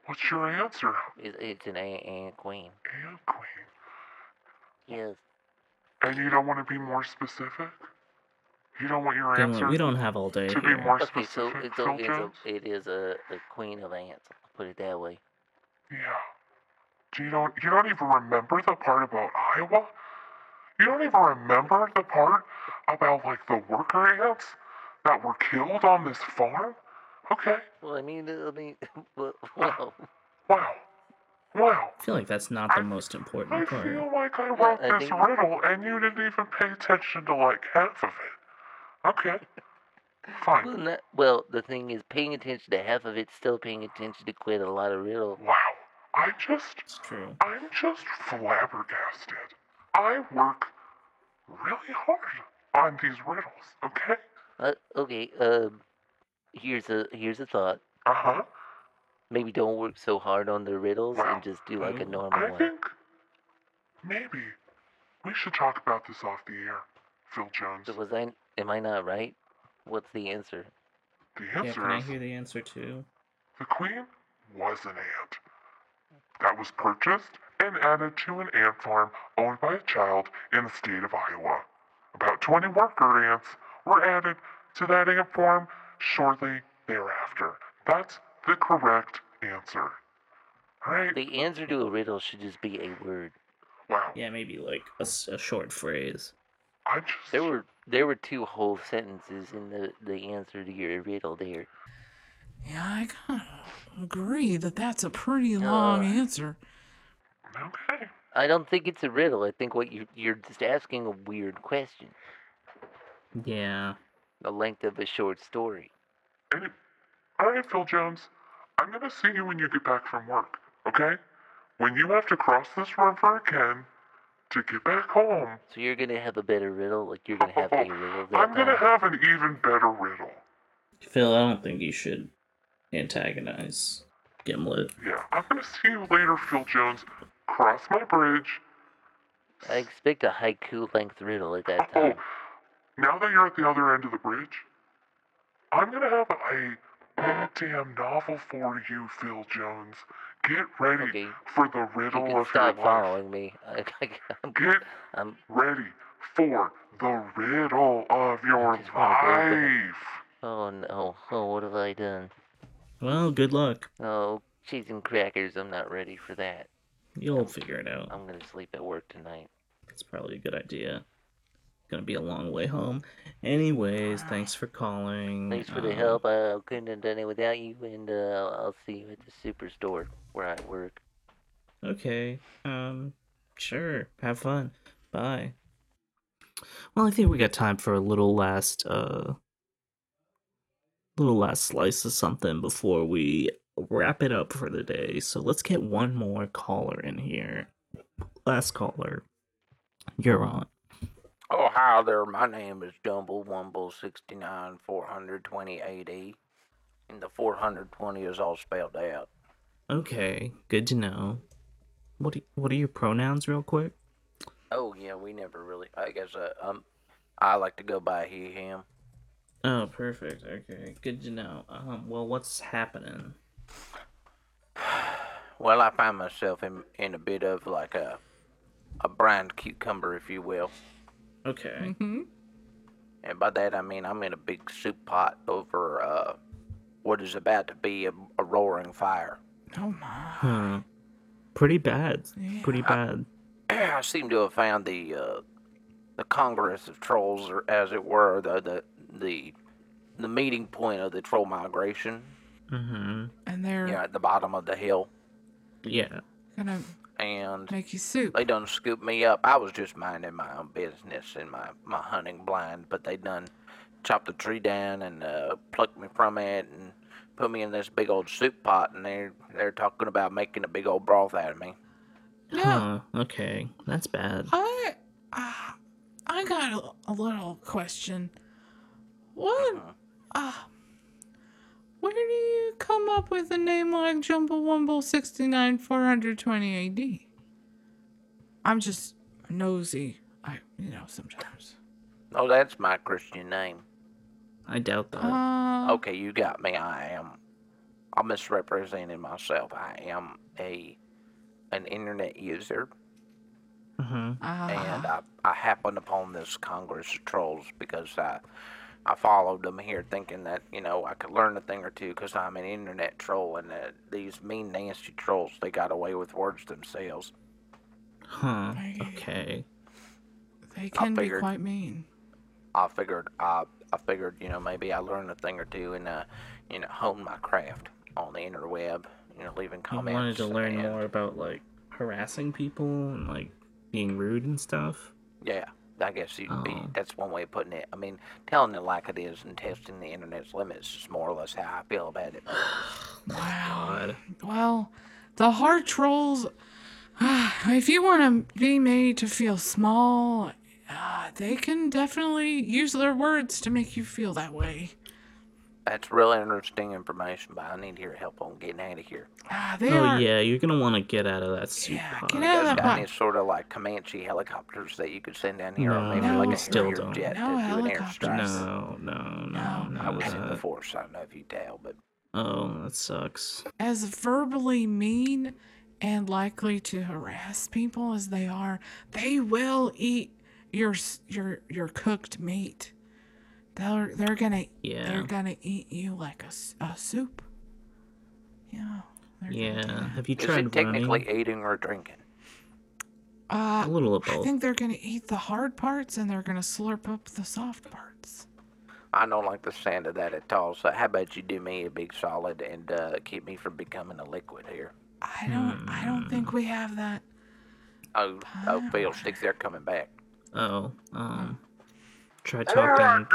What's your answer? It's, it's an ant, ant queen. And Queen. Yes. And you don't want to be more specific? You don't want your Gimlet, answer we don't have all day to be here. more Okay, so specific, it's Phil a, it's a, Jones? it is a, a queen of ants. I'll put it that way. Yeah. Do you don't you don't even remember the part about Iowa? You don't even remember the part about like the worker ants that were killed on this farm? Okay. Well, I mean, I mean, well, well, Wow. Wow. I feel like that's not the most I important part. feel like I wrote I this think- riddle and you didn't even pay attention to like half of it. Okay. well, Fine. not, well, the thing is, paying attention to half of it, still paying attention to quite a lot of riddle. Wow. I just It's true. I'm just flabbergasted. I work really hard on these riddles, okay? Uh, okay, um, here's a here's a thought. Uh-huh. Maybe don't work so hard on the riddles Wow. and just do like a normal I one. think maybe we should talk about this off the air, Phil Jones. So was I? Am I not right? What's the answer? The answer Yeah, answer can I hear the answer too? the queen was an ant that was purchased and added to an ant farm owned by a child in the state of Iowa. About 20 worker ants were added to that ant farm shortly thereafter. That's the correct answer. Right? The answer to a riddle should just be a word. Wow. Yeah, maybe like a short phrase. I just There were there were two whole sentences in the the answer to your riddle there. Yeah, I kind of agree that that's a pretty long Uh. answer. Okay. I don't think it's a riddle. I think what you you're just asking a weird question. Yeah. The length of a short story. Any- All right, Phil Jones. I'm gonna see you when you get back from work. Okay? When you have to cross this river again to get back home, So you're gonna have a better riddle, like you're gonna have a riddle that I'm gonna time. have an even better riddle. Phil, I don't think you should antagonize Gimlet. Yeah, I'm gonna see you later, Phil Jones. Cross my bridge. I expect a haiku length riddle at that oh, time. Oh, now that you're at the other end of the bridge, I'm gonna have a goddamn novel for you, Phil Jones. Get ready Okay. for the You riddle can of your life. following me. I, I'm, Get I'm, ready for the riddle of your just wanna go back. life. oh no. Oh, what have I done? Well, good luck. Oh, cheese and crackers. I'm not ready for that. You'll figure it out. I'm gonna sleep at work tonight. That's probably a good idea. Gonna be a long way home. Anyways, thanks for calling. Thanks for the Um, help. I couldn't have done it without you, and uh, I'll see you at the superstore where I work. Okay. Um, sure. Have fun. Bye. Well, I think we got time for a little last, uh, little last slice of something before we wrap it up for the day. So let's get one more caller in here. Last caller. You're on. Oh, hi there. My name is Jumble Wumble 69 420 AD. And the 420 is all spelled out. Okay. Good to know. What do, what are your pronouns, real quick? Oh, yeah, we never really. I guess uh, um, I like to go by he, him. Oh, perfect. Okay. Good to know. Um, well, what's happening? Well, I find myself in, in a bit of like a, a brined cucumber, if you will. Okay. Mm-hmm. And by that I mean I'm in a big soup pot over uh, what is about to be a, a roaring fire. Oh my. Huh. Pretty bad. Pretty bad. I seem to have found the uh, the Congress of Trolls, or as it were, the the the, the meeting point of the troll migration. Mm-hmm. And they're You know, at the bottom of the hill, Yeah. gonna and make you soup. they done scooped me up. I was just minding my own business in my my hunting blind, but they done chopped the tree down and uh, plucked me from it and put me in this big old soup pot, and they're they're talking about making a big old broth out of me. Yeah. Huh. Okay. That's bad. I, uh, I got a, a little question. What, Mhm. uh, where do you come up with a name like Jumble Wumble 69 420 AD? I'm just nosy. I, you know, sometimes. Oh, that's my Christian name. I doubt that. Uh, Okay, you got me. I am. I'm misrepresenting myself. I am a an internet user, Mm-hmm. and uh, I, I happened upon this Congress of Trolls because I I followed them here, thinking that you know I could learn a thing or two because I'm an internet troll, and uh, these mean, nasty trolls they got away with words themselves. Huh. I- Okay. they can be figured- quite mean. I figured I I figured you know maybe I learned a thing or two and uh you know hone my craft on the interweb. You know, leaving You comments. wanted to learn and- more about like harassing people and like being rude and stuff. Yeah, I guess you'd be. Oh. That's one way of putting it. I mean, telling it like it is and testing the internet's limits is more or less how I feel about it. Wow. God. Well, the hard trolls, if you want to be made to feel small, uh, they can definitely use their words to make you feel that way. That's really interesting information, but I need your help on getting out of here. Ah, they Oh are. yeah, you're gonna want to get out of that soup Yeah, pot. get You out of guys that got any sort of like Comanche helicopters that you could send down here, or No, maybe No, like we a still don't. jet No to do an helicopters. airstrike? No, no, no, No. I was in the force. I don't know if you tell, but Oh, that sucks. As verbally mean and likely to harass people as they are, they will eat your your your cooked meat. They're they're gonna Yeah. they're gonna eat you like a, a soup. Yeah. they're gonna do Yeah. Have you is tried it technically running? eating or drinking? Uh, A little of I think they're gonna eat the hard parts and they're gonna slurp up the soft parts. I don't like the sound of that at all. So how about you do me a big solid and uh, keep me from becoming a liquid here? I don't I don't think we have that. Oh, oh, Phil, sticks they're coming back. Oh, um, try talking.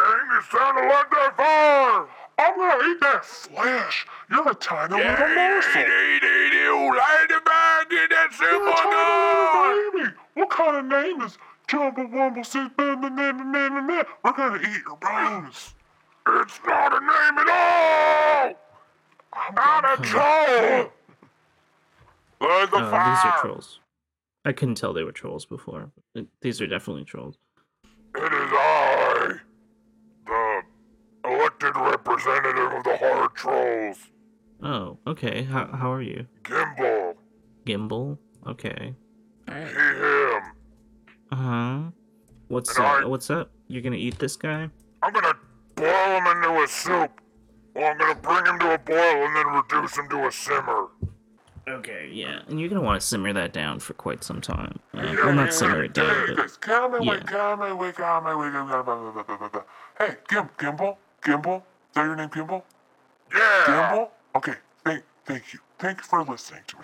Gang, it's time to light that fire. I'm gonna eat that flesh. You're a tiny little morsel. Eat, eat, eat you light the fire, get that You're a tiny little baby. What kind of name is Jumble Wumble? Says, nah, nah, nah, nah, nah, nah, nah. We're gonna eat your bones. It's not a name at all! I'm Not gonna a troll! Light the Oh, these are trolls. I couldn't tell they were trolls before. but These are definitely trolls. It is I, the elected representative of the hard trolls. Oh, okay. How how are you? Gimbal. Gimbal? Okay. Alright. He, him. Uh huh. What's And up? I- What's up? You're gonna eat this guy? I'm gonna boil him into a soup. Or I'm gonna bring him to a boil and then reduce him to a simmer. Okay, yeah. And you're gonna want to simmer that down for quite some time. Uh, Yeah, well, not simmer it down, yeah, but. Hey, Gim, Gimbal? Gimbal? Is that your name, Gimbal? Yeah. Gimbal? Okay, thank, thank you. Thank you for listening to me.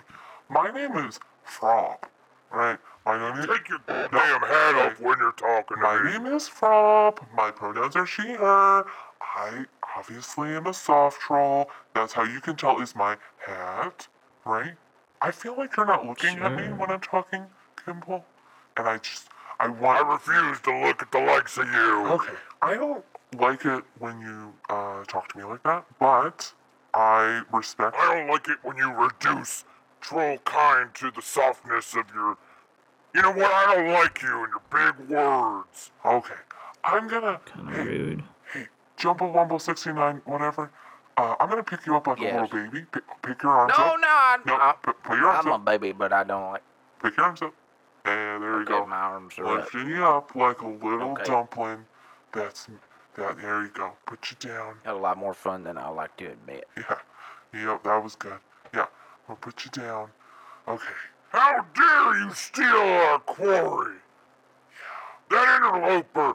My name is Frog, right? My name is... Take your damn hat off when you're talking to My name is Frog. My pronouns are she, her. I obviously am a soft troll. That's how you can tell is my hat, right? I feel like you're not looking at me when I'm talking, Gimbal. And I just, I want. I refuse to look at the likes of you. Okay. I don't like it when you uh, talk to me like that, but I respect. I don't like it when you reduce troll kind to the softness of your. You know what? I don't like you and your big words. Okay. I'm gonna. kind of hey, rude. hey, Jumbo Wumble 69, whatever. Uh, I'm gonna pick you up like Yes. a little baby. Pick, pick your arms No, up. no, I, No, I, put, put your arms up. I'm a baby, but I don't like. Pick your arms up. And there you go. my arms are up. You up like a little Okay. dumpling. That's that. There you go. Put you down. Had a lot more fun than I like to admit. Yeah. Yep, that was good. Yeah. We'll put you down. Okay. How dare you steal our quarry? That interloper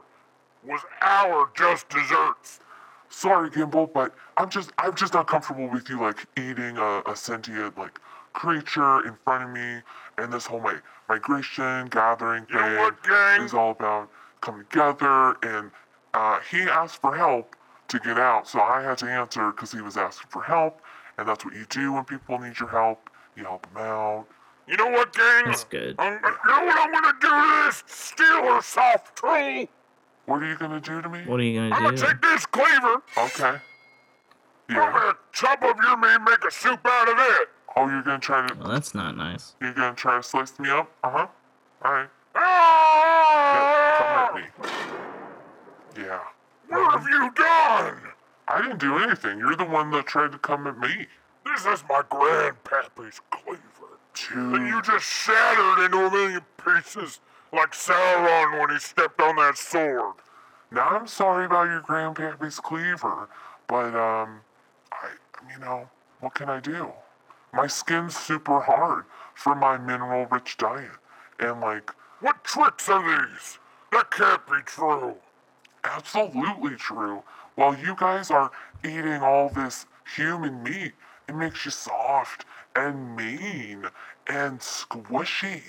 was our just desserts. Sorry, Gimbal, but I'm just I'm just not comfortable with you like eating a, a sentient like creature in front of me and this whole mi- migration gathering thing is all about coming together and uh, he asked for help to get out, so I had to answer because he was asking for help, and that's what you do when people need your help. You help them out. You know what, gang? That's good. I'm, you know what I'm gonna do to this stealer soft troll? What are you gonna do to me? What are you gonna do? I'm gonna gonna take this cleaver. Okay. Yeah. I'm gonna chop up your meat and make a soup out of it. Oh, you're gonna try to Well, that's not nice. you're gonna try to slice me up? Uh huh. Alright. Yeah, come at me. Yeah. What have you done? I didn't do anything. You're the one that tried to come at me. This is my grandpappy's cleaver. Dude. And you just shattered into a million pieces like Sauron when he stepped on that sword. Now I'm sorry about your grandpappy's cleaver, but um, I, you know, what can I do? My skin's super hard for my mineral rich diet. And like, what tricks are these? That can't be true. Absolutely true. While you guys are eating all this human meat, it makes you soft and mean and squishy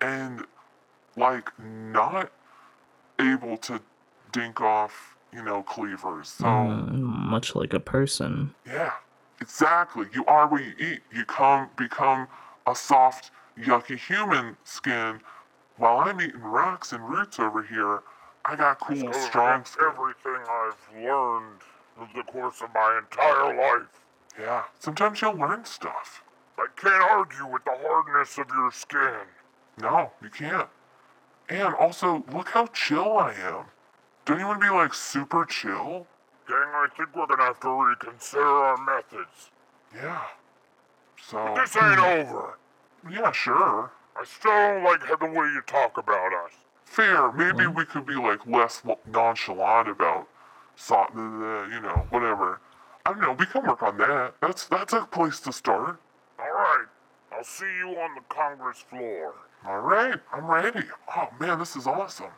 and like not able to dink off, you know, cleavers. So. Uh, much like a person. Yeah, exactly. You are what you eat. You come become a soft, yucky human skin. While I'm eating rocks and roots over here, I got cool, strong skin. everything I've learned in the course of my entire life. Yeah, sometimes you'll learn stuff. I can't argue with the hardness of your skin. No, you can't. And also, look how chill I am. Don't you want to be like super chill? Gang, I think we're gonna have to reconsider our methods. Yeah. So. But This ain't over. Yeah, sure. I still don't like the way you talk about us. Fair. Maybe mm-hmm. we could be like less nonchalant about, so, uh, you know, whatever. I don't know. We can work on that. That's that's a place to start. All right. I'll see you on the Congress floor. All right. I'm ready. Oh man, this is awesome.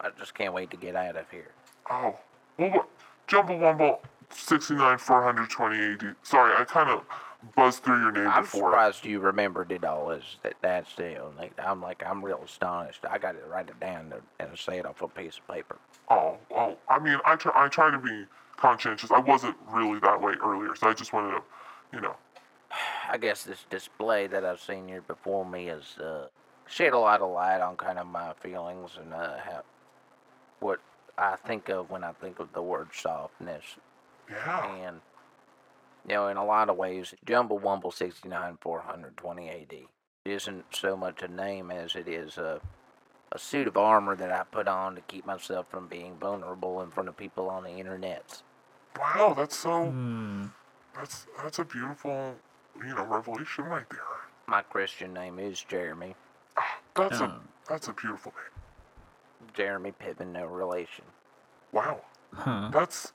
I just can't wait to get out of here. Oh, well, what? Jumble Wumble 69 420 AD. Sorry, I kind of buzzed through your name I'm before. surprised you remembered it all as that that's still. Like, I'm like I'm real astonished. I got to write it down and say it off a piece of paper. Oh, oh, I mean, I try, I try to be conscientious. I wasn't really that way earlier, so I just wanted to, you know. I guess this display that I've seen here before me has uh, shed a lot of light on kind of my feelings and uh, how, what I think of when I think of the word softness. Yeah. And, you know, in a lot of ways, Jumble Wumble 69 420 AD isn't so much a name as it is a, a suit of armor that I put on to keep myself from being vulnerable in front of people on the internet. Wow, that's so Hmm. That's that's a beautiful, you know, revelation right there. My Christian name is Jeremy. That's Oh. a that's a beautiful name. Jeremy Pittman, no relation. Wow. Huh. That's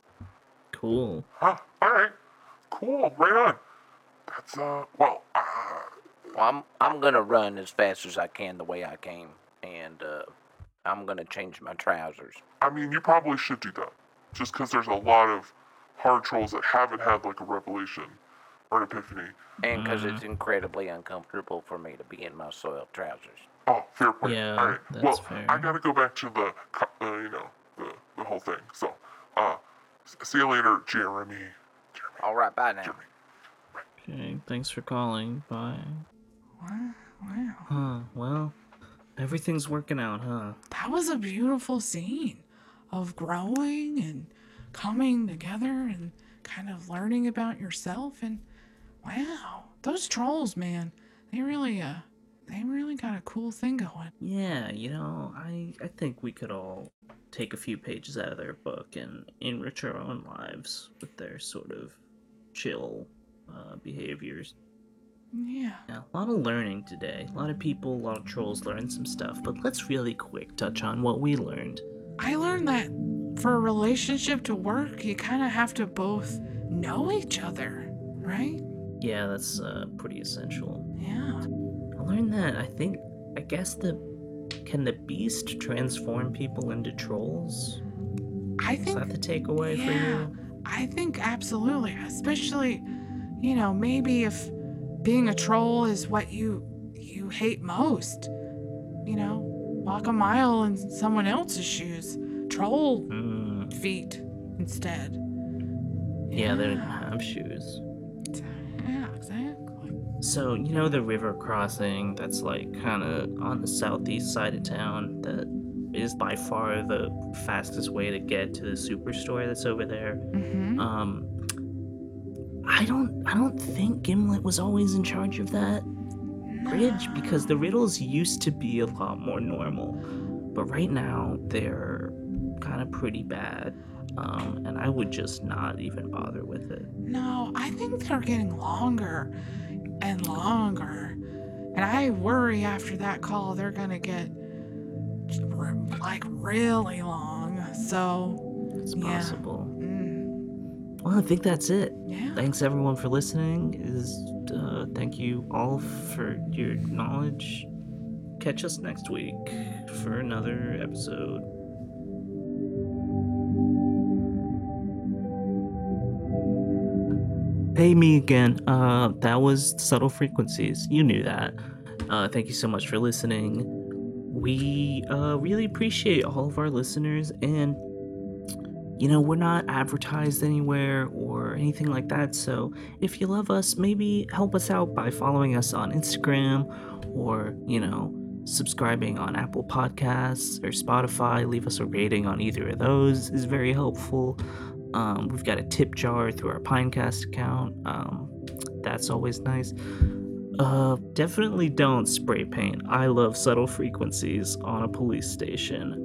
Cool. huh. All right. Cool. Right on. That's uh. Well. Uh, Well, I'm I'm gonna run as fast as I can the way I came, and uh, I'm gonna change my trousers. I mean, you probably should do that. Just because there's a lot of hard trolls that haven't had like a revelation or an epiphany. And because it's incredibly uncomfortable for me to be in my soiled trousers. Oh, fair point. Yeah, All right. that's well, fair. I gotta go back to the, uh, you know, the, the whole thing. So, uh, see you later, Jeremy. Jeremy. All right, bye now. Okay, thanks for calling. Bye. Wow. wow. Huh. Well, everything's working out, huh? That was a beautiful scene of growing and coming together and kind of learning about yourself and wow, those trolls, man, they really uh they really got a cool thing going. Yeah, you know, I I think we could all take a few pages out of their book and enrich our own lives with their sort of chill uh, behaviors. Yeah. Yeah, a lot of learning today. A lot of people, a lot of trolls learned some stuff, but let's really quick touch on what we learned. I learned that for a relationship to work, you kind of have to both know each other, right? Yeah, that's uh, pretty essential. Yeah. I learned that I think I guess the can the beast transform people into trolls? I think. Is that the takeaway for you? I think absolutely, especially, you know, maybe if being a troll is what you you hate most. You know, walk a mile in someone else's shoes. Troll Mm, feet instead. yeah, they didn't have shoes. Yeah, exactly. So, you know the river crossing that's like kind of on the southeast side of town that is by far the fastest way to get to the superstore that's over there. Mm-hmm. Um I don't I don't think Gimbal was always in charge of that bridge because the riddles used to be a lot more normal. But right now they're kind of pretty bad. Um and I would just not even bother with it. No, I think they're getting longer and longer. And I worry after that call they're going to get like really long. So, It's Yeah. possible. mm, Well, I think that's it. yeah. Thanks everyone for listening. Is uh, thank you all for your knowledge. Catch us next week for another episode. Hey, me again. Uh, that was subtle frequencies. You knew that. Uh, thank you so much for listening. We uh, really appreciate all of our listeners and you know, we're not advertised anywhere or anything like that. So if you love us, maybe help us out by following us on Instagram or, you know, subscribing on Apple Podcasts or Spotify. Leave us a rating on either of those is very helpful. Um, we've got a tip jar through our Pinecast account. Um, that's always nice. Uh, definitely don't spray paint. I love subtle frequencies on a police station.